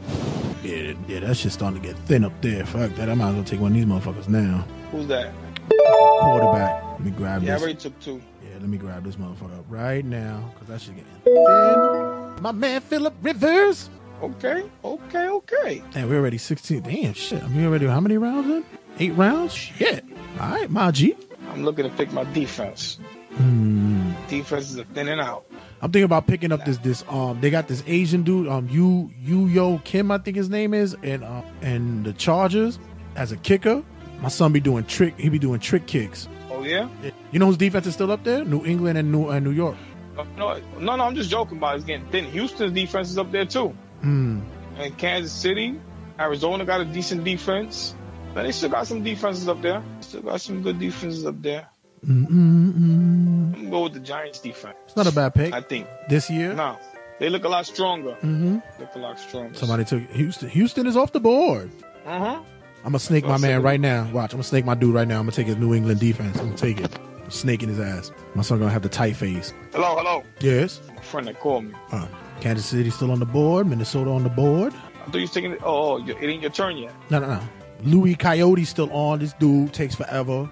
Yeah, yeah, that shit's starting to get thin up there. Fuck that. I might as well take one of these motherfuckers now. Who's that? Quarterback. Let me grab this. Yeah, I already took two. Yeah, let me grab this motherfucker up right now because that shit getting thin. My man Philip Rivers. Okay, okay, okay. Damn, we're already 16. Damn, shit. I mean, already how many rounds in? Eight rounds? Shit. All right, my G. I'm looking to pick my defense. Hmm. Defense is a thin and out. I'm thinking about picking up this this um they got this Asian dude um Yu Yu Yo Kim I think his name is and uh, and the Chargers as a kicker. My son be doing trick he be doing trick kicks. Oh yeah? You know whose defense is still up there? New England and New and New York. Uh, No, no, no. I'm just joking about it. it's getting thin. Houston's defense is up there too, Hmm. and Kansas City, Arizona got a decent defense. But they still got some defenses up there. Still got some good defenses up there. Mm-mm-mm. I'm gonna go with the Giants defense. It's not a bad pick I think. this year. No, they look a lot stronger. Mm-hmm. Look a lot stronger. Somebody took Houston. Houston is off the board. Uh huh. I'm gonna snake my man right now. Watch, I'm gonna snake my dude right now. I'm gonna take his New England defense. I'm gonna take it. snake in his ass. My son gonna have the tight face. Hello, hello. Yes. My friend that called me. Uh, Kansas City still on the board. Minnesota on the board. I thought you was taking it. Oh, oh, it ain't your turn yet. No, no, no. Louis Coyote still on. This dude takes forever.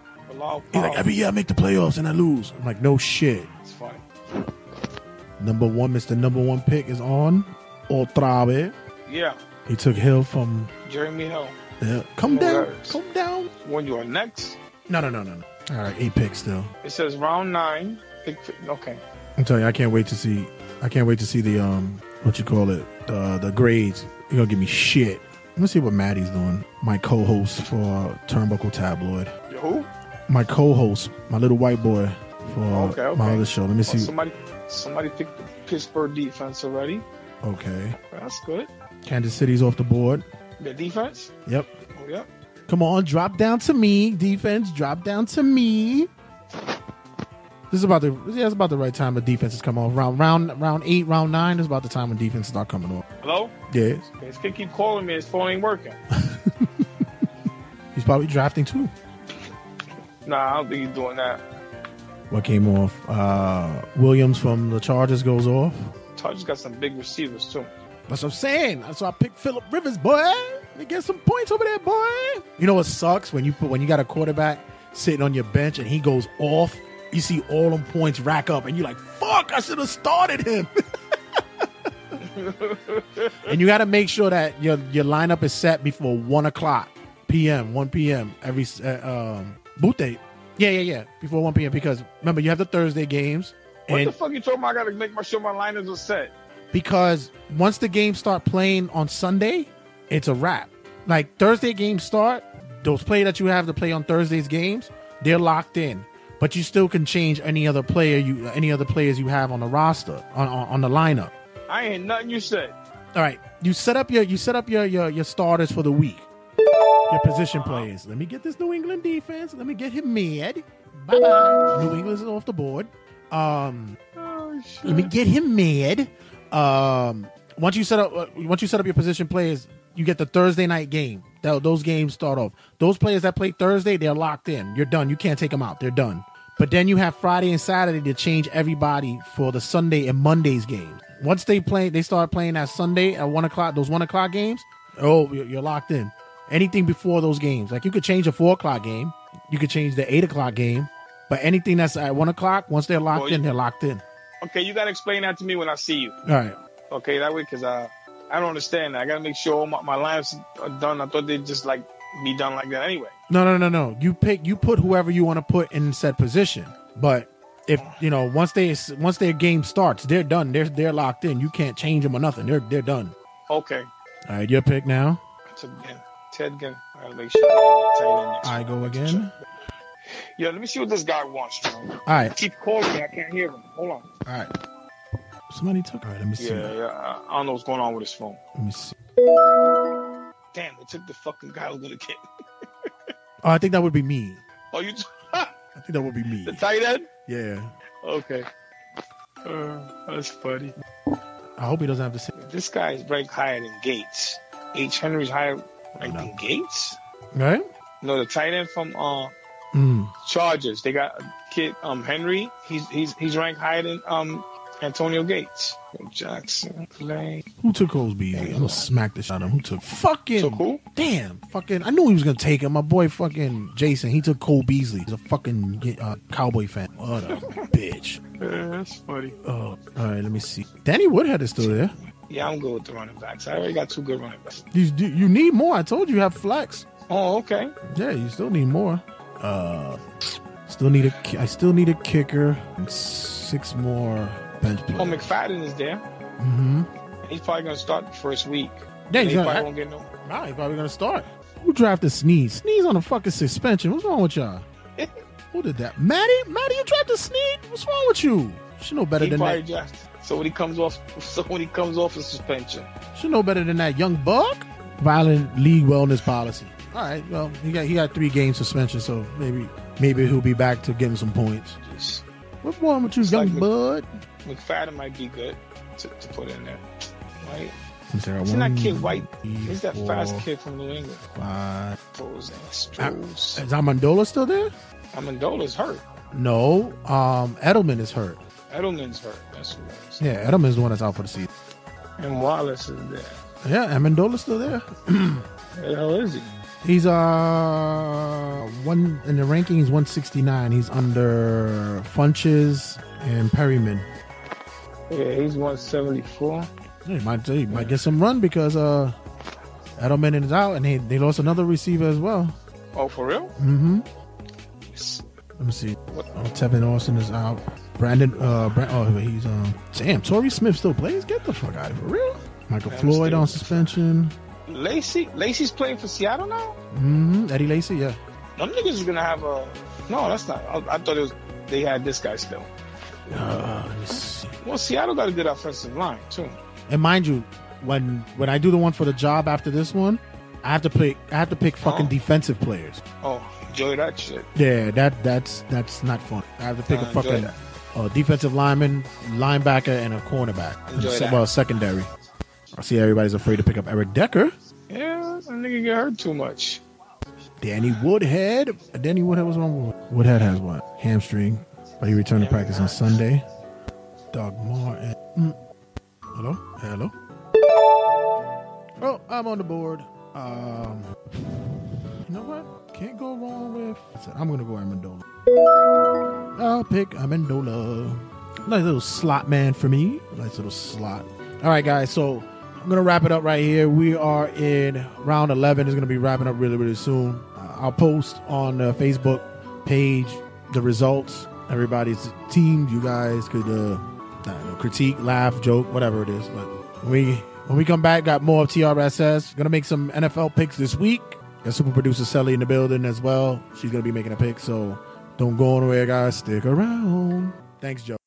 He's like, every year I make the playoffs and I lose. I'm like, no shit. It's funny. Number one, Mr. Number One pick is on. Otra vez. Yeah, He took Hill from. Jeremy Hill. Yeah. Come No down. worries. Come down. When you are next, No, no, no, no, no. All right, eight picks still. it says round nine. Pick, okay. I'm telling you, I can't wait to see. I can't wait to see the um, what you call it, the the grades. You're gonna give me shit. Let's see what Maddie's doing. My co-host for Turnbuckle Tabloid. You who? My co-host, my little white boy for uh, Okay, okay. my other show. Let me Oh, see. somebody, somebody picked the Pittsburgh defense already. Okay, That's good. Kansas City's off the board. The defense. Yep. Oh yeah. Come on, drop down to me, defense. Drop down to me. This is about the yeah, it's about the right time the defense defenses come off. Round round round eight, round nine is about the time when defenses start coming off. Hello. Yes, This kid keep calling me. His phone ain't working. he's probably drafting too. Nah, I don't think he's doing that. What came off? Uh, Williams from the Chargers goes off. Chargers got some big receivers too. That's what I'm saying. That's why I picked Philip Rivers, boy. Let me get some points over there, boy. You know what sucks when you put when you got a quarterback sitting on your bench and he goes off. You see all them points rack up, and you're like, "Fuck! I should have started him." and you got to make sure that your your lineup is set before one o'clock p.m. one p.m. every uh, um, boot date. Yeah, yeah, yeah. Before one p.m. because remember you have the Thursday games, What the fuck you told me? I gotta make my sure my liners are set. because once the games start playing on Sunday, it's a wrap. Like Thursday games start, those play that you have to play on Thursday's games, they're locked in. But you still can change any other player you any other players you have on the roster on on, on the lineup. I ain't nothing you said. All right, you set up your you set up your your, your starters for the week. Your position players. Let me get this New England defense. Let me get him mad. Bye bye. New England's off the board. Um, let me get him mad. Um, once you set up uh, once you set up your position players, you get the Thursday night game. Tho- those games start off. Those players that play Thursday, they're locked in. You're done. You can't take them out. They're done. But then you have Friday and Saturday to change everybody for the Sunday and Monday's games. Once they play, they start playing that Sunday at one o'clock. Those one o'clock games. Oh, you're locked in. Anything before those games, like you could change a four o'clock game, you could change the eight o'clock game, but anything that's at one o'clock, once they're locked Well, in, they're locked in. Okay, you gotta explain that to me when I see you. All right. Okay, that way, cause uh, I don't understand. that. I gotta make sure all my, my lines are done. I thought they'd just like be done like that anyway. No, no, no, no. You pick. You put whoever you want to put in said position. But if you know once they once their game starts, they're done. They're they're locked in. You can't change them or nothing. They're they're done. Okay, All right, your pick now. so again, Ted again. I gotta make sure I get tight end next. I go again. Yeah, let me see what this guy wants. Bro. All right, Keep calling me. I can't hear him. Hold on. all right. Somebody took. All right, let me see. Yeah, yeah. I I don't know what's going on with his phone. Let me see. Damn, they took the fucking guy was gonna get. Oh, I think that would be me. Oh, you I think that would be me. the tight end? Yeah. Okay. Uh, that's funny. I hope he doesn't have to say. This guy is ranked higher than Gates. H. Henry's higher than Gates. Right? No, the tight end from uh Mm. Chargers. They got a kid um Henry. He's he's he's ranked higher than um Antonio Gates. Jackson Clay. Who took Coles Beasley? I'm gonna smack the shit out of him. Who took fucking? Took who? Damn, fucking! I knew he was gonna take him. My boy, fucking Jason. He took Cole Beasley. He's a fucking uh, cowboy fan. What a bitch. Yeah, that's funny. Oh, all right. Let me see. Danny Woodhead is still there. Yeah, I'm good with the running backs. I already got two good running backs. You you need more. I told you you have flex. Oh, okay. Yeah, you still need more. Uh, still need a. I still need a kicker and six more bench players. Oh. McFadden is there. Mm-hmm. He's probably gonna start the first week. Yeah, he's gonna- probably won't get no. Nah, he's probably gonna start. Who drafted Sneeze? Sneeze on a fucking suspension. What's wrong with y'all? Who did that? Maddie? Maddie, you drafted Sneeze? What's wrong with you? She know better He than that. drafted. So when he comes off, so when he comes off of suspension, She know better than that young buck. Violent league wellness policy. All right, well, he got he got three game suspension, so maybe maybe he'll be back to getting some points. just, What's wrong with you, young like- bud? McFadden might be good to, to put in there. Right? A Isn't that kid white? He's that fast kid from New England. Five. Those Ah, Astros. Is Amendola still there? Amendola's hurt. No, um, Edelman is hurt. Edelman's hurt. That's what it is. Yeah, Edelman's the one that's out for the season. And Wallace is there. Yeah, Amendola's still there. Where the hell is he? He's uh one in the rankings 169. He's under Funchess and Perriman. Yeah, he's 174. He might he might get some run because uh Edelman is out and they, they lost another receiver as well. Oh, for real? Mm-hmm. Let me see. Oh, Tevin Austin is out. Brandon uh Bra- oh he's um damn Torrey Smith still plays? Get the fuck out of here. For real? Michael Man, Floyd on suspension. Lacy? Lacy's playing for Seattle now? Mm-hmm. Eddie Lacy, yeah. Them niggas is gonna have a. No, that's not. I, I thought it was. They had this guy still. Uh, let me see. Well, Seattle got a good offensive line too. And mind you, when when I do the one for the job after this one, I have to pick I have to pick fucking defensive players. Oh, enjoy that shit. Yeah, that that's that's not fun. I have to pick a fucking uh, defensive lineman, linebacker, and a cornerback. Enjoy that. Well, secondary. I see everybody's afraid to pick up Eric Decker, Yeah, that nigga get hurt too much. Danny Woodhead. Danny Woodhead was on. Woodhead has what hamstring, but he returned to practice on Sunday. Doug Martin. Mm. Hello, hello. Oh, I'm on the board. Um, you know what? Can't go wrong with. I said, I'm gonna go Amendola. I'll pick Amendola. Nice little slot man for me. Nice little slot. All right, guys. So I'm gonna wrap it up right here. We are in round 11. It's gonna be wrapping up really, really soon. Uh, I'll post on the Facebook page the results. Everybody's team. You guys could uh, know, critique, laugh, joke, whatever it is. But we when we come back, got more of TRSS. Gonna make some NFL picks this week. Got super producer Sally in the building as well. She's gonna be making a pick. So don't go anywhere, guys. Stick around. Thanks, Joe.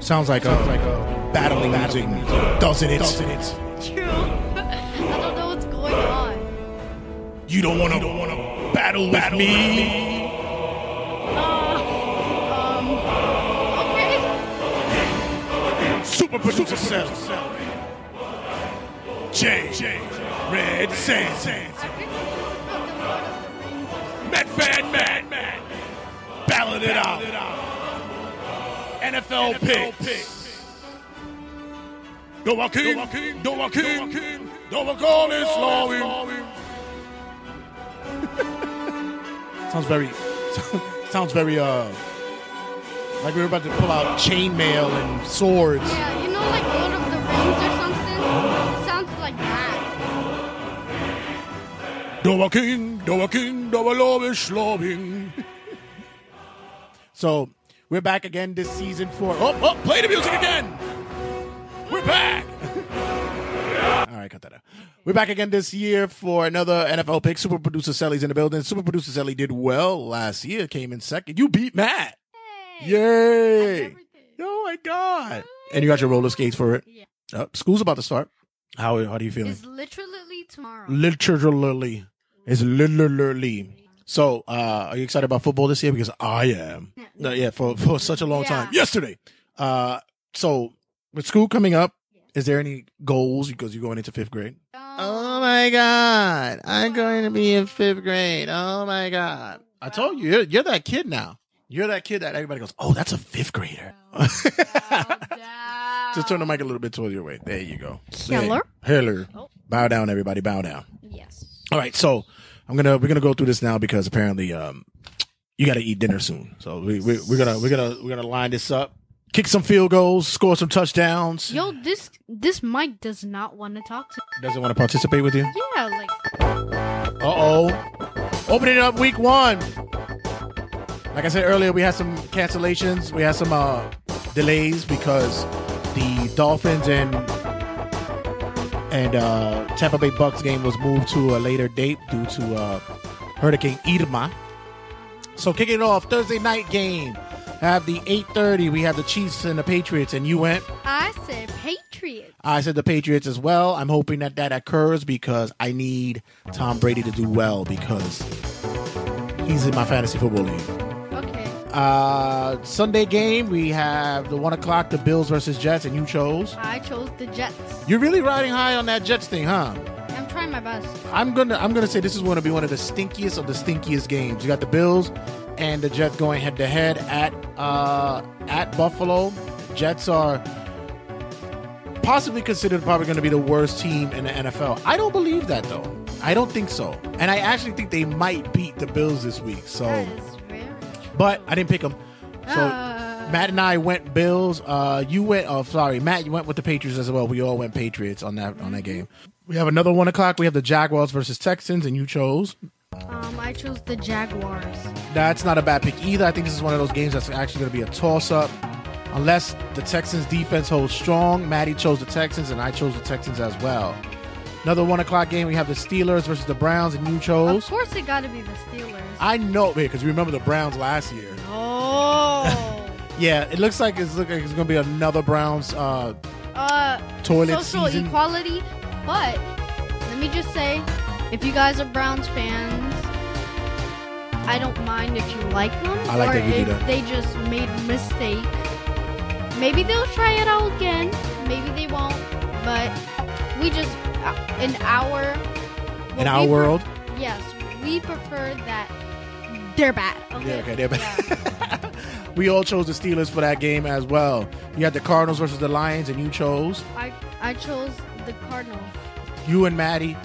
Sounds like a, like a battling music, doesn't it? Doesn't it? True. I don't know what's going on. You don't want to battle with me. Um, okay. Super producer Sal. J. Red Sand. Medfan Man. Man. Ballot it out. NFL picks. Noah King. Noah King. Noah Call is slowing. Sounds very, sounds very, uh, like we were about to pull out chainmail and swords. Yeah, you know, like Lord of the Rings or something? It sounds like that. Noah King, Noah King, Noah Love is slowing. So we're back again this season for. Oh, oh, play the music again. We're back. All right, cut that out. We're back again this year for another NFL pick. Super producer Selly's in the building. Super producer Selly did well last year, came in second. You beat Matt. Yay! Oh my god! And you got your roller skates for it. Yeah. Uh, school's about to start. How how do you feeling? It's literally tomorrow. Literally, it's literally. So, uh, are you excited about football this year? Because I am. Uh, yeah, for for such a long Yeah. time. Yesterday. Uh, so with school coming up, is there any goals because you're going into fifth grade? Oh my god, I'm going to be in fifth grade. Oh my god, I told you, you're, you're that kid now. You're that kid that everybody goes, oh, that's a fifth grader. Just turn the mic a little bit towards your way. There you go. Killer. There. Hiller. Bow down, everybody. Bow down. Yes. All right, so I'm gonna we're gonna go through this now because apparently um you got to eat dinner soon. So we, we we're gonna we're gonna we're gonna line this up, kick some field goals, score some touchdowns. Yo, this this mic does not want to talk to. Doesn't want to participate with you. Yeah, like Uh oh. Opening up week one. Like I said earlier, we had some cancellations. We had some uh, delays because the Dolphins and and uh, Tampa Bay Bucks game was moved to a later date due to uh, Hurricane Irma. So kicking off Thursday night game. Have the 8:30. We have the Chiefs and the Patriots, and you went. I said, Patriots. I said the Patriots as well. I'm hoping that that occurs because I need Tom Brady to do well because he's in my fantasy football league. Okay. Uh, Sunday game, we have the one o'clock, the Bills versus Jets, and you chose. I chose the Jets. You're really riding high on that Jets thing, huh? I'm trying my best. I'm gonna I'm gonna say this is going to be one of the stinkiest of the stinkiest games. You got the Bills and the Jets going head to head at uh, at Buffalo. Jets are possibly considered probably going to be the worst team in the NFL. I don't believe that though. I don't think so, and I actually think they might beat the Bills this week. So, but I didn't pick them. So Matt and I went Bills. Uh, you went. Oh, sorry, Matt. You went with the Patriots as well. We all went Patriots on that on that game. We have another one o'clock. We have the Jaguars versus Texans, and you chose. Um, I chose the Jaguars. That's not a bad pick either. I think this is one of those games that's actually going to be a toss up. Unless the Texans defense holds strong. Maddie chose the Texans, and I chose the Texans as well. Another one o'clock game. We have the Steelers versus the Browns, and you chose. Of course, it got to be the Steelers. I know, because you remember the Browns last year. Oh. Yeah, it looks like it's looking like it's going to be another Browns. Uh, uh, Toilet social season. equality. But let me just say, if you guys are Browns fans, I don't mind if you like them. I like or that you do if that. they just made a mistake. Maybe they'll try it out again. Maybe they won't. But we just, uh, in our in our we pre- world. yes, we prefer that they're bad. Okay. Yeah, okay, they're bad. we all chose the Steelers for that game as well. You had the Cardinals versus the Lions, and you chose. I I chose the Cardinals. You and Maddie,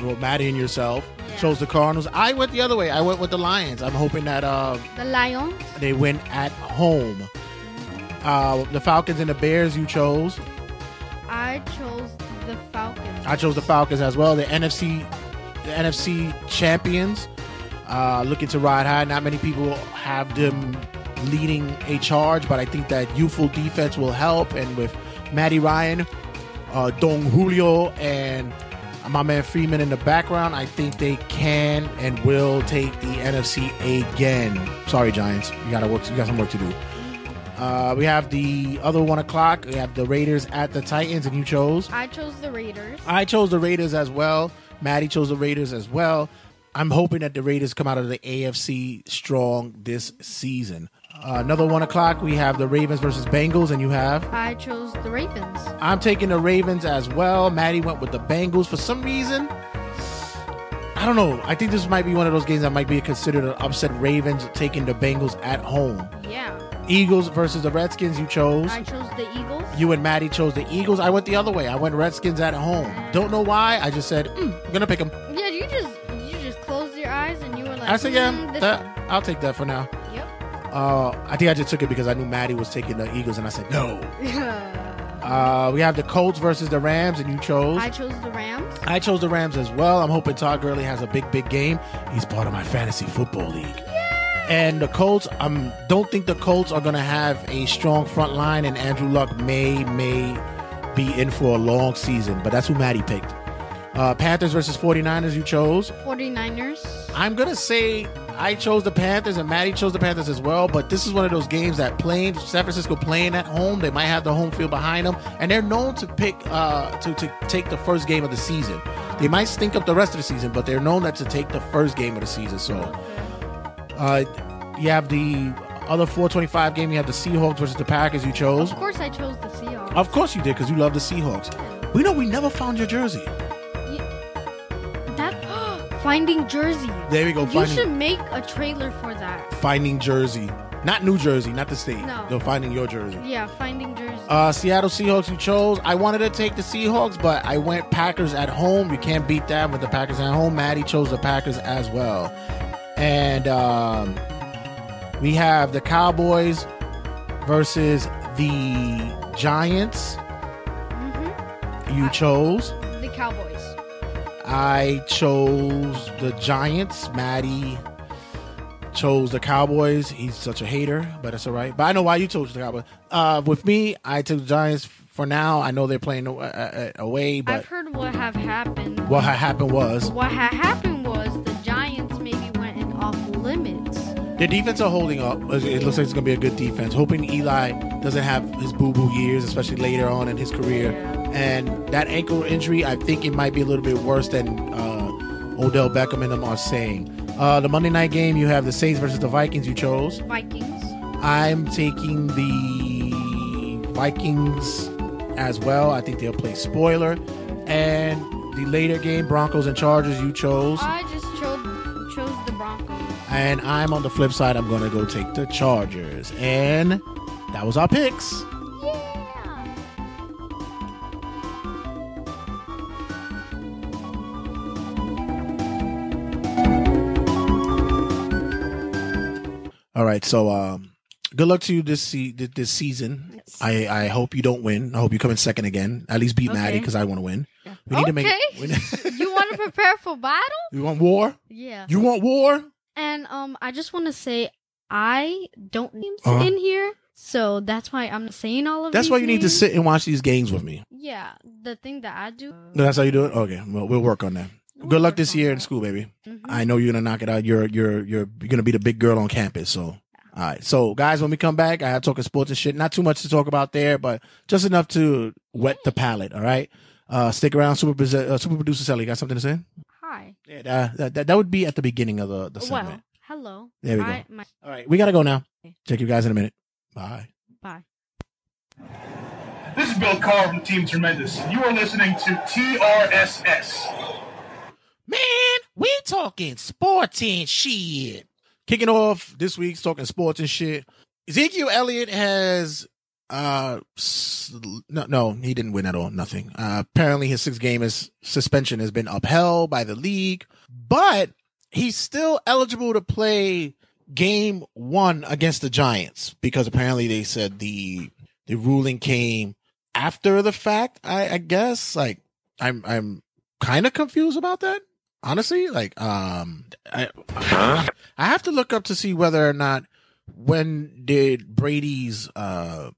well, Maddie and yourself, chose the Cardinals. I went the other way. I went with the Lions. I'm hoping that uh, The Lions. they win at home. Uh, the Falcons and the Bears, you chose. I chose the Falcons. I chose the Falcons as well. The NFC, the NFC champions, uh, looking to ride high. Not many people have them leading a charge, but I think that youthful defense will help. And with Matty Ryan, uh, Don Julio, and my man Freeman in the background, I think they can and will take the NFC again. Sorry, Giants, you got to work. You got some work to do. Uh, we have the other one o'clock. We have the Raiders at the Titans, and you chose. I chose the Raiders. I chose the Raiders as well. Maddie chose the Raiders as well. I'm hoping that the Raiders come out of the AFC strong this season. Uh, another one o'clock, we have the Ravens versus Bengals, and you have. I chose the Ravens. I'm taking the Ravens as well. Maddie went with the Bengals for some reason. I don't know. I think this might be one of those games that might be considered an upset. Ravens taking the Bengals at home. Yeah. Eagles versus the Redskins, you chose. I chose the Eagles. You and Maddie chose the Eagles. I went the other way. I went Redskins at home. Don't know why. I just said, mm, I'm going to pick them. Yeah, you just you just closed your eyes and you were like, I said, yeah, "Mm, that, I'll take that for now. Uh, I think I just took it because I knew Maddie was taking the Eagles, and I said no. one." Uh, we have the Colts versus the Rams, and you chose. I chose the Rams. I chose the Rams as well. I'm hoping Todd Gurley has a big, big game. He's part of my fantasy football league. And the Colts, I don't think the Colts are going to have a strong front line, and Andrew Luck may may be in for a long season, but that's who Maddie picked. Uh, Panthers versus 49ers, you chose. 49ers. I'm going to say I chose the Panthers, and Maddie chose the Panthers as well, but this is one of those games that playing San Francisco playing at home, they might have the home field behind them, and they're known to pick uh, to, to take the first game of the season. They might stink up the rest of the season, but they're known that to take the first game of the season. So uh, you have the other 425 game. You have the Seahawks versus the Packers. You chose. Of course, I chose the Seahawks. Of course you did, because you love the Seahawks. We know we never found your jersey. Finding Jersey. There we go. You Finding, should make a trailer for that. finding Jersey, not New Jersey, not the state. No. No, finding your jersey. Yeah, Finding Jersey. Uh, Seattle Seahawks, you chose. I wanted to take the Seahawks, but I went Packers at home. You can't beat that with the Packers at home. Maddie chose the Packers as well. And um, we have the Cowboys versus the Giants. You chose. the Cowboys. I chose the Giants. Maddie chose the Cowboys. He's such a hater, but it's all right. But I know why you chose the Cowboys. Uh, with me, I took the Giants for now. I know they're playing uh, uh, away, but I've heard what have happened. what had happened was What had happened was the Giants maybe went in off limits. their defense are holding up. It looks like it's going to be a good defense. Hoping Eli doesn't have his boo boo years, especially later on in his career, And that ankle injury, I think it might be a little bit worse than uh, Odell Beckham and them are saying. Uh, the Monday night game, you have the Saints versus the Vikings. You chose. Vikings. I'm taking the Vikings as well. I think they'll play spoiler. And the later game, Broncos and Chargers, you chose. I just chose chose the Broncos. And I'm on the flip side. I'm going to go take the Chargers. And that was our picks. All right, so um, good luck to you this se- this season. I, I hope you don't win. I hope you come in second again. At least beat Maddie because I want to win. We need okay. to make. We, you want to prepare for battle? you want war? Yeah. You want war? And um, I just want to say I don't names Uh-huh. in here, so that's why I'm saying all of. That's why you need to sit and watch these games with me. Yeah, the thing that I do. No, That's how you do it. Okay, well, we'll work on that. Good luck this year in school, baby. I know you're gonna knock it out. You're you're you're you're gonna be the big girl on campus. So, all right. So, guys, when we come back, I have talking sports and shit. Not too much to talk about there, but just enough to wet the palate. All right. Uh, stick around, super Produ- uh, super producer Sally. Got something to say? Hi. Yeah, that, that, that, that would be at the beginning of the the segment. Well, hello. There we go. I- my- All right, we gotta go now. Check you guys in a minute. Bye. Bye. This is Bill Carr from Team Tremendous, you are listening to TRSS. Man, we talking sports and shit. Kicking off this week's talking sports and shit. Ezekiel Elliott has uh no no he didn't win at all nothing. Uh, apparently his six game is suspension has been upheld by the league, but he's still eligible to play game one against the Giants because apparently they said the the ruling came after the fact. I, I guess like I'm I'm kind of confused about that honestly like um I, I have to look up to see whether or not when did Brady's uh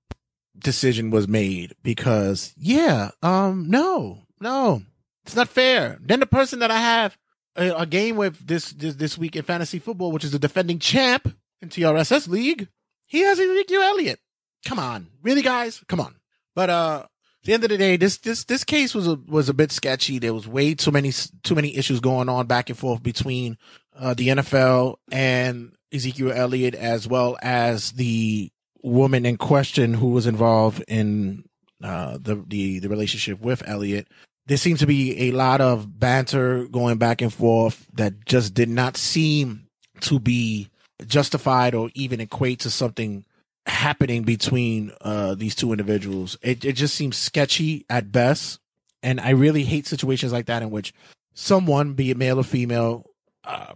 decision was made because yeah um no no it's not fair. Then the person that I have a, a game with this, this this week in fantasy football which is the defending champ in TRSS league he has Ezekiel Elliott. Come on. Really guys? Come on. But uh the end of the day, this this this case was a was a bit sketchy. There was way too many too many issues going on back and forth between uh, the NFL and Ezekiel Elliott, as well as the woman in question who was involved in uh, the the the relationship with Elliott. There seemed to be a lot of banter going back and forth that just did not seem to be justified or even equate to something happening between uh these two individuals. It it just seems sketchy at best. And I really hate situations like that in which someone, be it male or female, uh,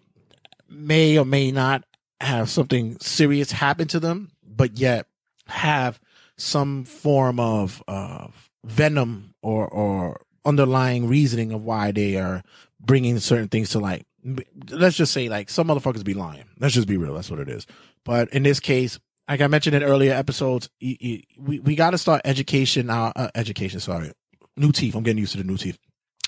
may or may not have something serious happen to them, but yet have some form of of venom or or underlying reasoning of why they are bringing certain things to light. Let's just say like some motherfuckers be lying. Let's just be real. That's what it is. But in this case, like I mentioned in earlier episodes, we we got to start education. Our uh, education, sorry, new teeth. I'm getting used to the new teeth.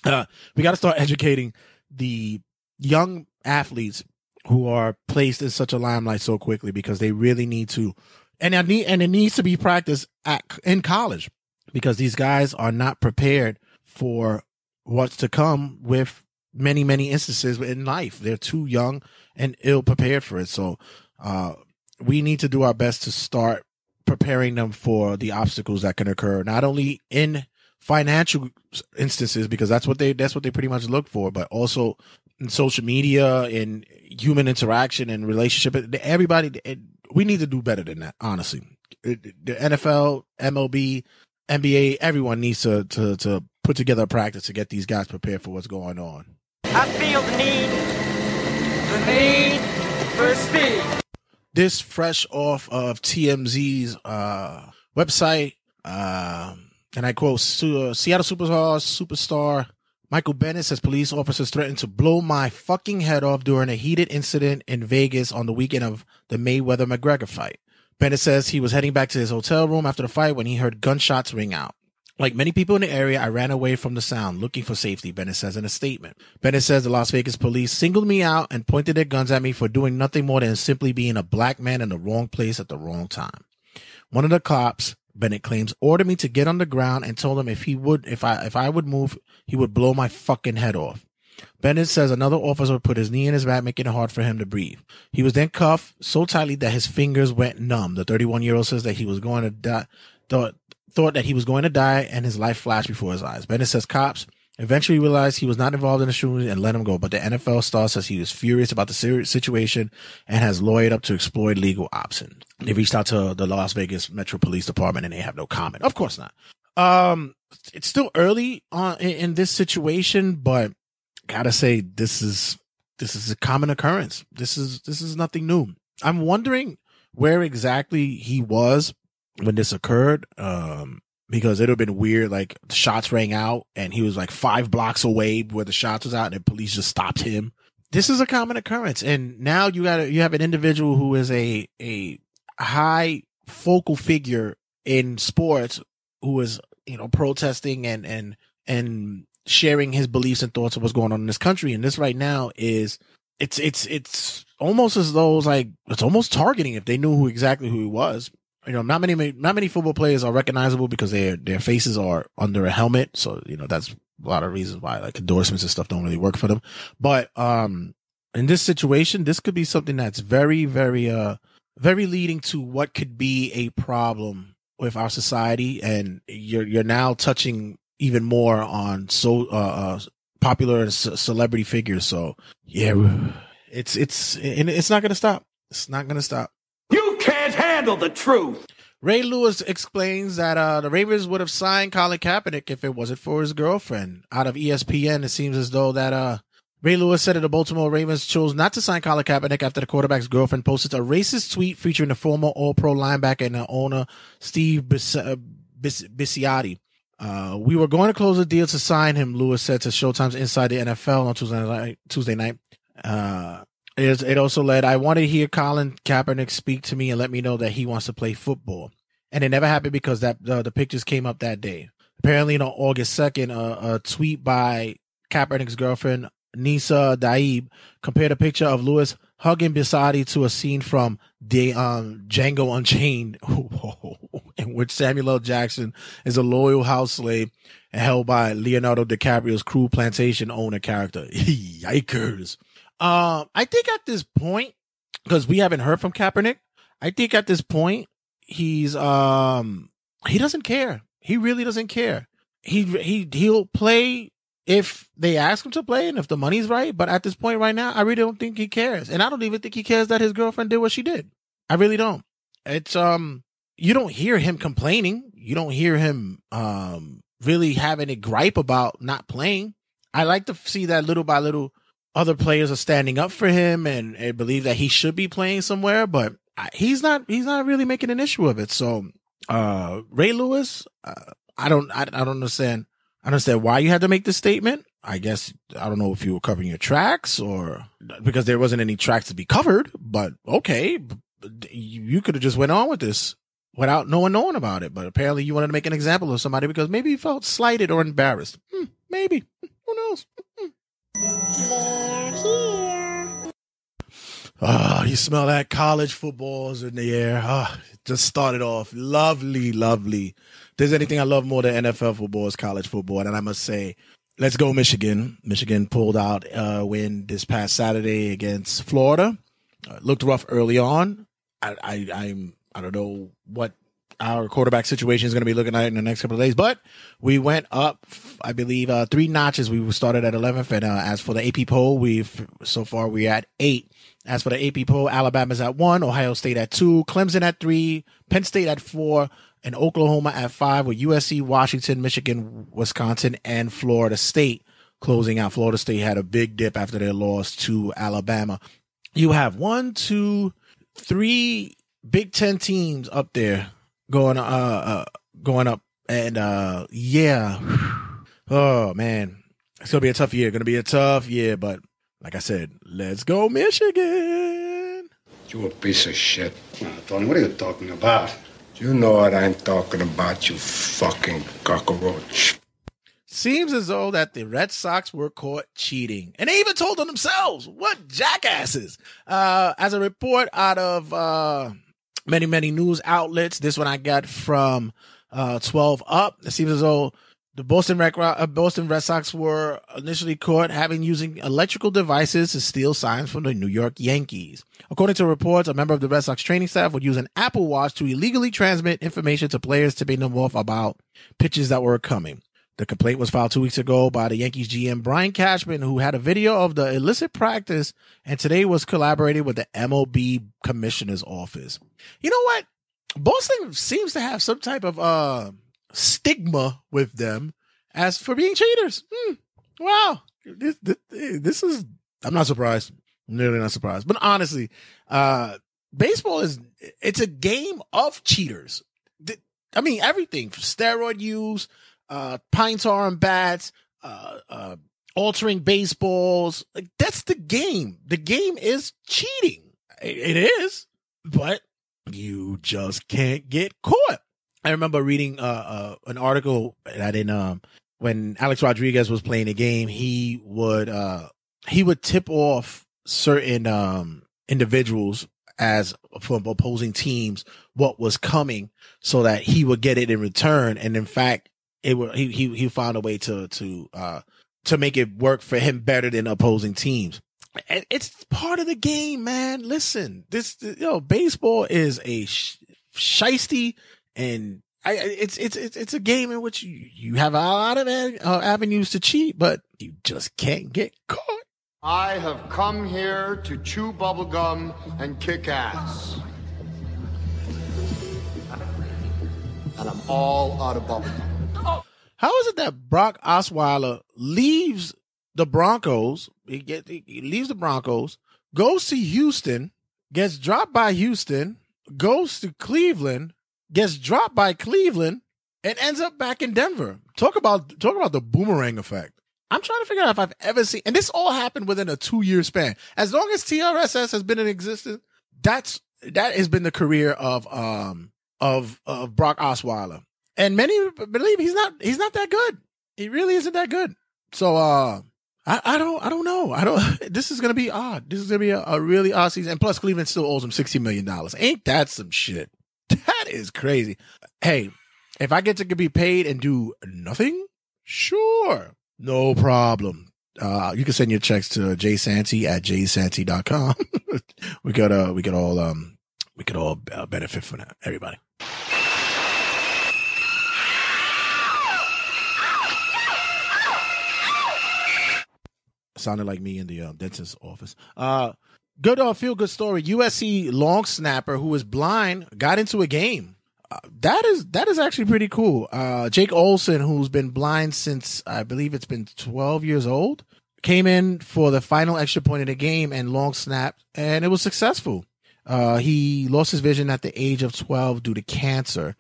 Uh, we got to start educating the young athletes who are placed in such a limelight so quickly because they really need to, and I need and it needs to be practiced at in college because these guys are not prepared for what's to come with many many instances in life. They're too young and ill prepared for it. So. Uh, we need to do our best to start preparing them for the obstacles that can occur, not only in financial instances, because that's what they, that's what they pretty much look for, but also in social media, in human interaction and relationship. Everybody, we need to do better than that, honestly. The NFL, MLB, NBA, everyone needs to, to, to put together a practice to get these guys prepared for what's going on. I feel the need, the need for speed. This fresh off of TMZ's uh, website. Um, and I quote uh, Seattle Superstar superstar Michael Bennett says police officers threatened to blow my fucking head off during a heated incident in Vegas on the weekend of the Mayweather McGregor fight. Bennett says he was heading back to his hotel room after the fight when he heard gunshots ring out. Like many people in the area, I ran away from the sound looking for safety, Bennett says in a statement. Bennett says the Las Vegas police singled me out and pointed their guns at me for doing nothing more than simply being a black man in the wrong place at the wrong time. One of the cops Bennett claims, ordered me to get on the ground and told him if he would, if I, if I would move, he would blow my fucking head off. Bennett says another officer put his knee in his back, making it hard for him to breathe. He was then cuffed so tightly that his fingers went numb. The 31 year old says that he was going to die, thought, thought that he was going to die and his life flashed before his eyes. Bennett says cops eventually realized he was not involved in the shooting and let him go, but the NFL star says he was furious about the situation and has lawyered up to exploit legal options. They reached out to the Las Vegas Metro Police Department and they have no comment. Of course not. Um, it's still early on in, in this situation, but gotta say this is this is a common occurrence. This is this is nothing new. I'm wondering where exactly he was when this occurred. Um, because it would have been weird. Like shots rang out and he was like five blocks away where the shots was out and the police just stopped him. This is a common occurrence. And now you got you have an individual who is a, a high focal figure in sports who is, you know, protesting and, and, and sharing his beliefs and thoughts of what's going on in this country. And this right now is, it's, it's, it's almost as though it's like, it's almost targeting if they knew who exactly who he was you know, not many, not many football players are recognizable because their, their faces are under a helmet. So, you know, that's a lot of reasons why like endorsements and stuff don't really work for them. But, um, in this situation, this could be something that's very, very, uh, very leading to what could be a problem with our society. And you're, you're now touching even more on so, uh, uh popular c- celebrity figures. So yeah, it's, it's, and it's not going to stop. It's not going to stop. Handle the truth. Ray Lewis explains that uh, the Ravens would have signed Colin Kaepernick if it wasn't for his girlfriend. Out of ESPN, it seems as though that uh, Ray Lewis said that the Baltimore Ravens chose not to sign Colin Kaepernick after the quarterback's girlfriend posted a racist tweet featuring the former All-Pro linebacker and the owner Steve Bis- uh, Bisciotti. Uh, we were going to close a deal to sign him, Lewis said to Showtime's Inside the NFL on Tuesday night. Tuesday night. Uh, it, it also led, I want to hear Colin Kaepernick speak to me and let me know that he wants to play football. And it never happened because that uh, the pictures came up that day. Apparently, on August 2nd, uh, a tweet by Kaepernick's girlfriend, Nessa Diab, compared a picture of Lewis hugging Bisciotti to a scene from the um, Django Unchained, in which Samuel L. Jackson is a loyal house slave held by Leonardo DiCaprio's crew plantation owner character. Yikers. Um, I think at this point, because we haven't heard from Kaepernick, I think at this point he's um he doesn't care. He really doesn't care. He he he'll play if they ask him to play and if the money's right. But at this point right now, I really don't think he cares, and I don't even think he cares that his girlfriend did what she did. I really don't. It's um you don't hear him complaining. You don't hear him um really having a gripe about not playing. I like to see that little by little other players are standing up for him and, and believe that he should be playing somewhere, but he's not, he's not really making an issue of it. So, uh, Ray Lewis, uh, I don't, I, I don't understand. I understand why you had to make this statement. I guess, I don't know if you were covering your tracks or because there wasn't any tracks to be covered, but okay. You, could have just went on with this without no one knowing about it. But apparently you wanted to make an example of somebody because maybe you felt slighted or embarrassed. Hmm, maybe. Who knows? Ah, you smell that college footballs in the air. Ah, just started off lovely, lovely. If there's anything I love more than NFL football is college football, and I must say, let's go Michigan. Michigan pulled out a win this past Saturday against Florida. Uh, looked rough early on. I, I, I'm, I don't know what our quarterback situation is going to be looking at in the next couple of days. But we went up, I believe, uh, three notches. We started at 11th. And uh, as for the AP poll, we've so far we're at eight. As for the AP poll, Alabama's at one, Ohio State at two, Clemson at three, Penn State at four, and Oklahoma at five, with USC, Washington, Michigan, Wisconsin, and Florida State closing out. Florida State had a big dip after their loss to Alabama. You have one, two, three Big Ten teams up there going uh, uh going up and uh yeah oh man it's gonna be a tough year gonna be a tough year but like i said let's go michigan You a piece of shit. Tony, what are you talking about? You know what I'm talking about, you fucking cockroach. seems as though that the red sox were caught cheating and they even told on themselves what jackasses uh as a report out of uh many, many news outlets. This one I got from uh, 12 Up. It seems as though the Boston Red, uh, Boston Red Sox were initially caught having using electrical devices to steal signs from the New York Yankees. According to reports, a member of the Red Sox training staff would use an Apple Watch to illegally transmit information to players, tipping them off about pitches that were coming. The complaint was filed two weeks ago by the Yankees GM Brian Cashman, who had a video of the illicit practice and today was collaborating with the MLB commissioner's office. You know what? Boston seems to have some type of uh, stigma with them as for being cheaters. Hmm. Wow. This, this, this is, I'm not surprised. I'm not surprised. But honestly, uh, baseball is, it's a game of cheaters. I mean, everything from steroid use, uh, and bats, uh, uh, altering baseballs. Like that's the game. The game is cheating. It, it is, but you just can't get caught. I remember reading uh, uh, an article that in um when Alex Rodriguez was playing the game, he would uh he would tip off certain um individuals as from opposing teams what was coming so that he would get it in return and in fact it he he he found a way to to uh to make it work for him better than opposing teams it's part of the game man listen this you know baseball is a sh- shisty and I, it's it's it's it's a game in which you, you have a lot of uh, avenues to cheat, but you just can't get caught. I have come here to chew bubblegum and kick ass. And I'm all out of bubblegum. How is it that Brock Osweiler leaves the Broncos? He, get, he leaves the Broncos, goes to Houston, gets dropped by Houston, goes to Cleveland, gets dropped by Cleveland, and ends up back in Denver. Talk about talk about the boomerang effect. I'm trying to figure out if I've ever seen, and this all happened within a two year span. As long as TRSS has been in existence, that's that has been the career of um of of Brock Osweiler, and many believe he's not he's not that good. He really isn't that good. So uh, I, I don't I don't know. I don't. This is gonna be odd. This is gonna be a, a really odd season. And plus, Cleveland still owes him sixty million dollars. Ain't that some shit? That is crazy. Hey, if I get to be paid and do nothing, sure, no problem. Uh, you can send your checks to Jay jsanty at jsanty.com. we could, uh, we could all, um, we could all uh, benefit from that. Everybody. Sounded like me in the uh, dentist's office. Uh, good uh, feel good story. USC long snapper who was blind got into a game. Uh, that is that is actually pretty cool. Uh, Jake Olson, who's been blind since I believe it's been 12 years old, came in for the final extra point in the game and long snapped, and it was successful. Uh, he lost his vision at the age of 12 due to cancer,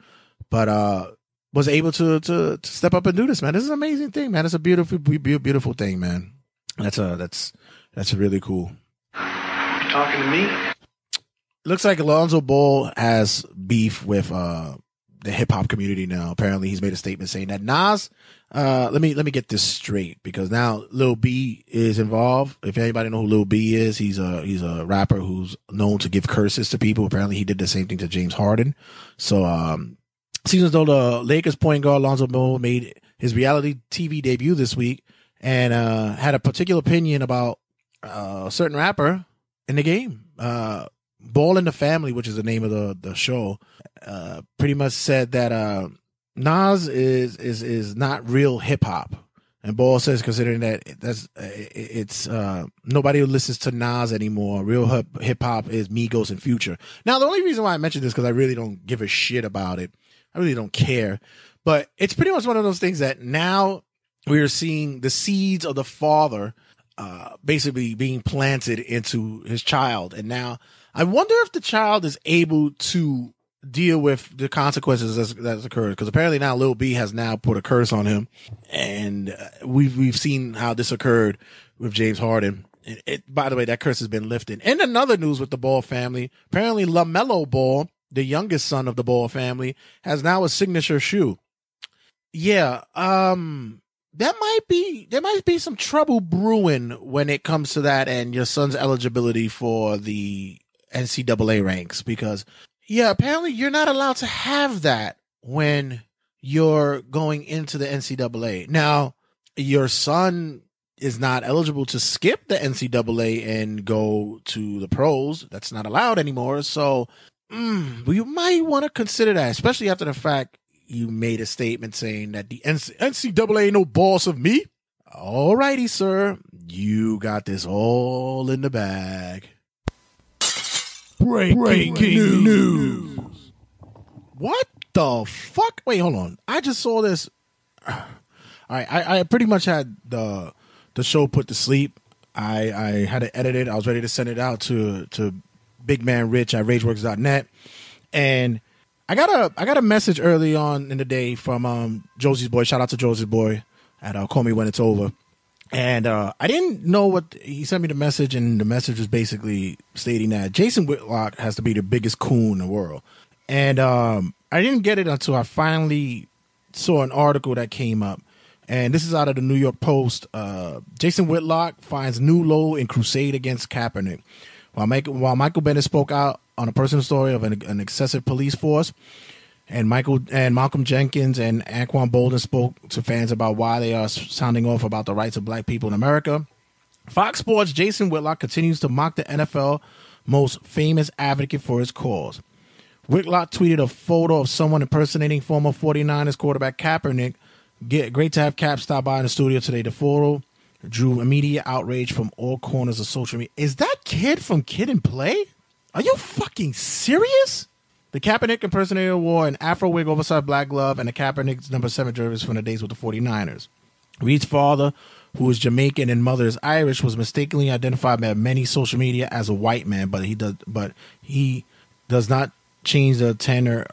but uh, was able to, to to step up and do this. Man, this is an amazing thing, man. It's a beautiful, beautiful thing, man. That's a that's that's really cool. Talking to me? Looks like Alonzo Ball has beef with uh the hip hop community now. Apparently, he's made a statement saying that Nas. Uh, let me let me get this straight because now Lil B is involved. If anybody know who Lil B is, he's a he's a rapper who's known to give curses to people. Apparently, he did the same thing to James Harden. So, um, as though the Lakers point guard Alonzo Ball made his reality TV debut this week and uh, had a particular opinion about uh, a certain rapper in the game. Uh, Ball in the Family, which is the name of the the show, uh, pretty much said that uh, Nas is is is not real hip hop. And Ball says, considering that that's it's uh, nobody who listens to Nas anymore. Real hip hop is Migos and Future. Now, the only reason why I mentioned this because I really don't give a shit about it. I really don't care. But it's pretty much one of those things that now we are seeing the seeds of the father uh, basically being planted into his child. And now I wonder if the child is able to deal with the consequences that's, that's occurred. Because apparently now Lil B has now put a curse on him, and uh, we've we've seen how this occurred with James Harden. It, it, by the way, that curse has been lifted. And another news with the Ball family, apparently LaMelo Ball, the youngest son of the Ball family, has now a signature shoe. Yeah, um, that might be there might be some trouble brewing when it comes to that and your son's eligibility for the NCAA ranks because Yeah, apparently you're not allowed to have that when you're going into the NCAA. Now, your son is not eligible to skip the NCAA and go to the pros. That's not allowed anymore. So, mm, you might want to consider that, especially after the fact you made a statement saying that the NCAA ain't no boss of me. All righty, sir. You got this all in the bag. Breaking, Breaking news. news. What the fuck? Wait, hold on. I just saw this. All right, I, I pretty much had the the show put to sleep. I I had to edit it. I was ready to send it out to to Big Man Rich at RageWorks.net, and I got a I got a message early on in the day from um Josie's boy. Shout out to Josie's boy at uh, Call Me When It's Over. And uh, I didn't know what he sent me the message, and the message was basically stating that Jason Whitlock has to be the biggest coon in the world. And um, I didn't get it until I finally saw an article that came up, and this is out of the New York Post. Uh, Jason Whitlock finds new low in crusade against Kaepernick. While, Michael, while Michael Bennett spoke out on a personal story of an, an excessive police force, and Michael and Malcolm Jenkins and Anquan Boldin spoke to fans about why they are sounding off about the rights of black people in America. Fox Sports' Jason Whitlock continues to mock the NFL most famous advocate for his cause. Whitlock tweeted a photo of someone impersonating former 49ers quarterback Kaepernick. Get, great to have Cap stop by in the studio today. The photo drew immediate outrage from all corners of social media. Is that kid from Kid and Play? Are you fucking serious? The Kaepernick impersonator wore an afro wig, oversized black glove, and a Kaepernick number seven jersey from the days with the 49ers. Reid's father, who is Jamaican and mother is Irish, was mistakenly identified by many social media as a white man, but he does, but he does not change the tenor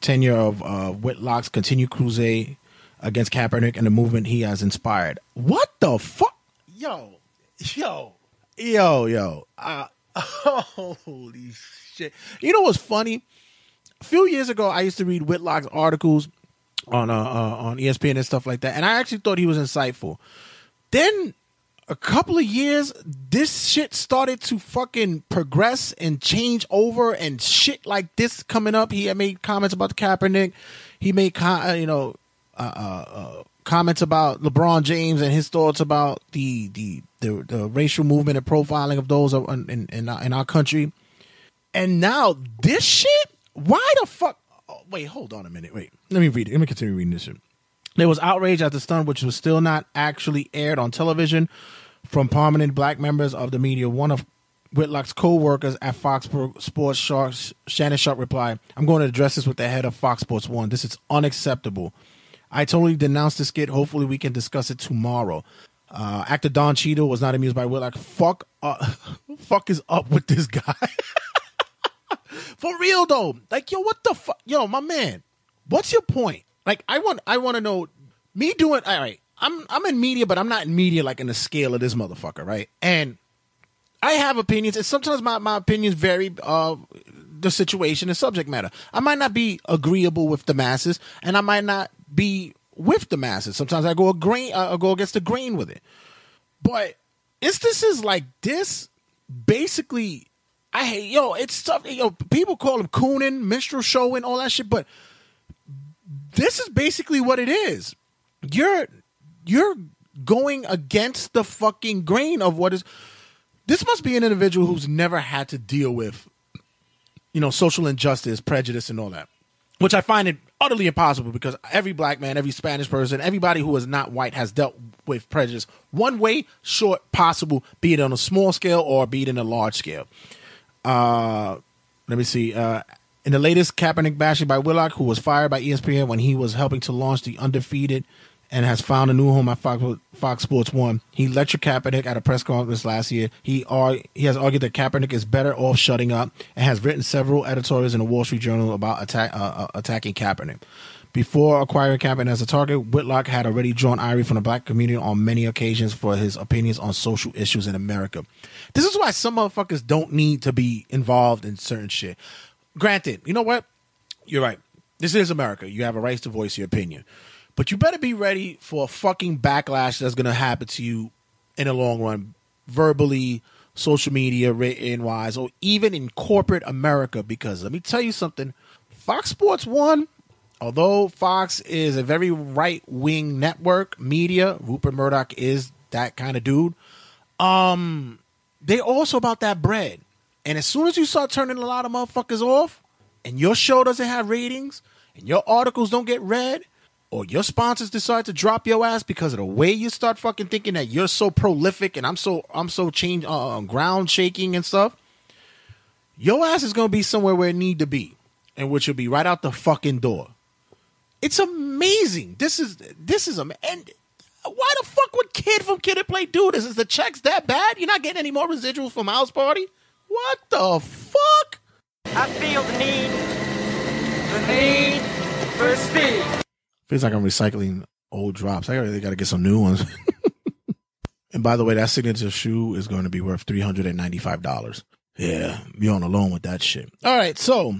tenure of uh, Whitlock's continued crusade against Kaepernick and the movement he has inspired. What the fuck, yo, yo, yo, yo, uh, holy shit! You know what's funny? a few years ago, I used to read Whitlock's articles on uh, uh, on ESPN and stuff like that, and I actually thought he was insightful. Then a couple of years, this shit started to fucking progress and change over, and shit like this coming up. He had made comments about the Kaepernick. He made con- uh, you know uh, uh, uh, comments about LeBron James and his thoughts about the the the, the racial movement and profiling of those in in, in our, in our country. And now this shit why the fuck? Oh, wait, hold on a minute. Wait, let me read it. Let me continue reading this shit. There was outrage at the stunt, which was still not actually aired on television, from prominent black members of the media. One of Whitlock's co-workers at Fox Sports Sharks, Shannon Sharpe replied, I'm going to address this with the head of Fox Sports One. This is unacceptable. I totally denounced this skit. Hopefully we can discuss it tomorrow. Uh, actor Don Cheadle was not amused by Whitlock. Fuck, uh, fuck is up with this guy? For real though. Like, yo, what the fuck? Yo, my man, what's your point? Like, I want I want to know me doing all right. I'm I'm in media, but I'm not in media like in the scale of this motherfucker, right? And I have opinions, and sometimes my, my opinions vary uh the situation and subject matter. I might not be agreeable with the masses, and I might not be with the masses. Sometimes I go a grain uh, I go against the grain with it. But instances like this basically I hate yo, it's tough. Yo, people call him cooning, minstrel showing, all that shit, but this is basically what it is. You're you're going against the fucking grain of what is this must be an individual who's never had to deal with you know social injustice prejudice and all that which i find it utterly impossible because every black man every spanish person everybody who is not white has dealt with prejudice one way short possible be it on a small scale or be it in a large scale uh, let me see. Uh, in the latest Kaepernick bashing by Willock, who was fired by ESPN when he was helping to launch the undefeated and has found a new home at Fox, Fox Sports One. He lectured Kaepernick at a press conference last year. He are, he has argued that Kaepernick is better off shutting up and has written several editorials in the Wall Street Journal about attack, uh, uh attacking Kaepernick. Before acquiring Kaepernick as a target, Whitlock had already drawn ire from the black community on many occasions for his opinions on social issues in America. This is why some motherfuckers don't need to be involved in certain shit. Granted, you know what? You're right. This is America. You have a right to voice your opinion. But you better be ready for a fucking backlash that's going to happen to you in the long run, verbally, social media, written wise, or even in corporate America. Because let me tell you something Fox Sports 1, although Fox is a very right wing network media, Rupert Murdoch is that kind of dude. Um, they also about that bread. And as soon as you start turning a lot of motherfuckers off, and your show doesn't have ratings, and your articles don't get read, or your sponsors decide to drop your ass because of the way you start fucking thinking that you're so prolific and I'm so I'm so change uh, ground shaking and stuff, your ass is gonna be somewhere where it need to be, and which will be right out the fucking door. It's amazing. This is this is a and why the fuck would Kid from Kid and Play do this? Is the checks that bad? You're not getting any more residuals from House Party? What the fuck? I feel the need, the need for speed. Feels like I'm recycling old drops. I really got to get some new ones. and by the way, that signature shoe is going to be worth three hundred and ninety five dollars. Yeah, you're on loan with that shit. All right, so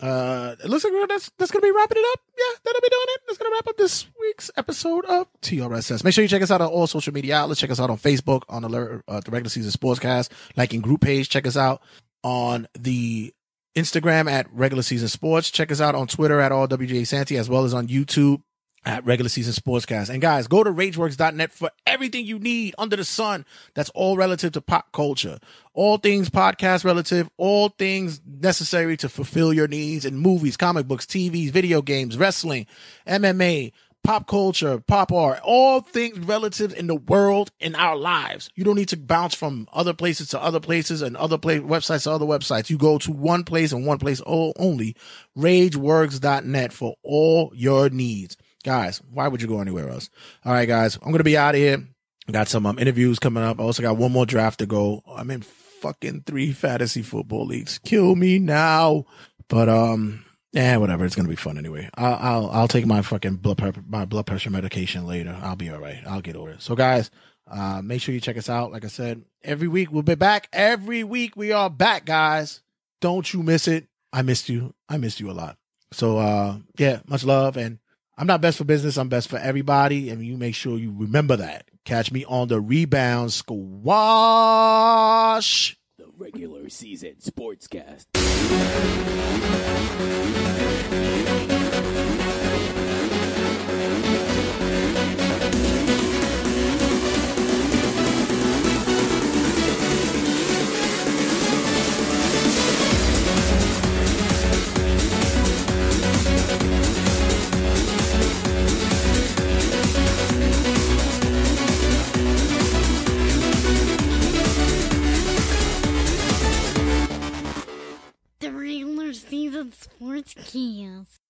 uh it looks like that's that's gonna be wrapping it up. Yeah, that'll be doing it. That's gonna wrap up this week's episode of TRSS. Make sure you check us out on all social media outlets. Check us out on Facebook on the uh, the regular season sportscast, like in group page. Check us out on the Instagram at regular season sports. Check us out on Twitter at RWJ Santy as well as on YouTube at regular season sportscast. And guys, go to rageworks.net for everything you need under the sun. That's all relative to pop culture. All things podcast relative, all things necessary to fulfill your needs in movies, comic books, TVs, video games, wrestling, MMA, pop culture, pop art, all things relative in the world in our lives. You don't need to bounce from other places to other places and other place websites to other websites. You go to one place and one place only, rageworks.net for all your needs. Guys, why would you go anywhere else? All right, guys, I'm to be out of here. I got some um, interviews coming up. I also got one more draft to go. I'm in fucking three fantasy football leagues. Kill me now. But, um, yeah, whatever. It's gonna be fun anyway. I'll I'll, I'll take my fucking blood my blood pressure medication later. I'll be all right. I'll get over it. So, guys, uh, make sure you check us out. Like I said, every week we'll be back. Every week we are back, guys. Don't you miss it. I missed you. I missed you a lot. So, uh, yeah, much love. And I'm not best for business. I'm best for everybody. And you make sure you remember that. Catch me on the rebound squash. The regular season sportscast. Regular season sports cast.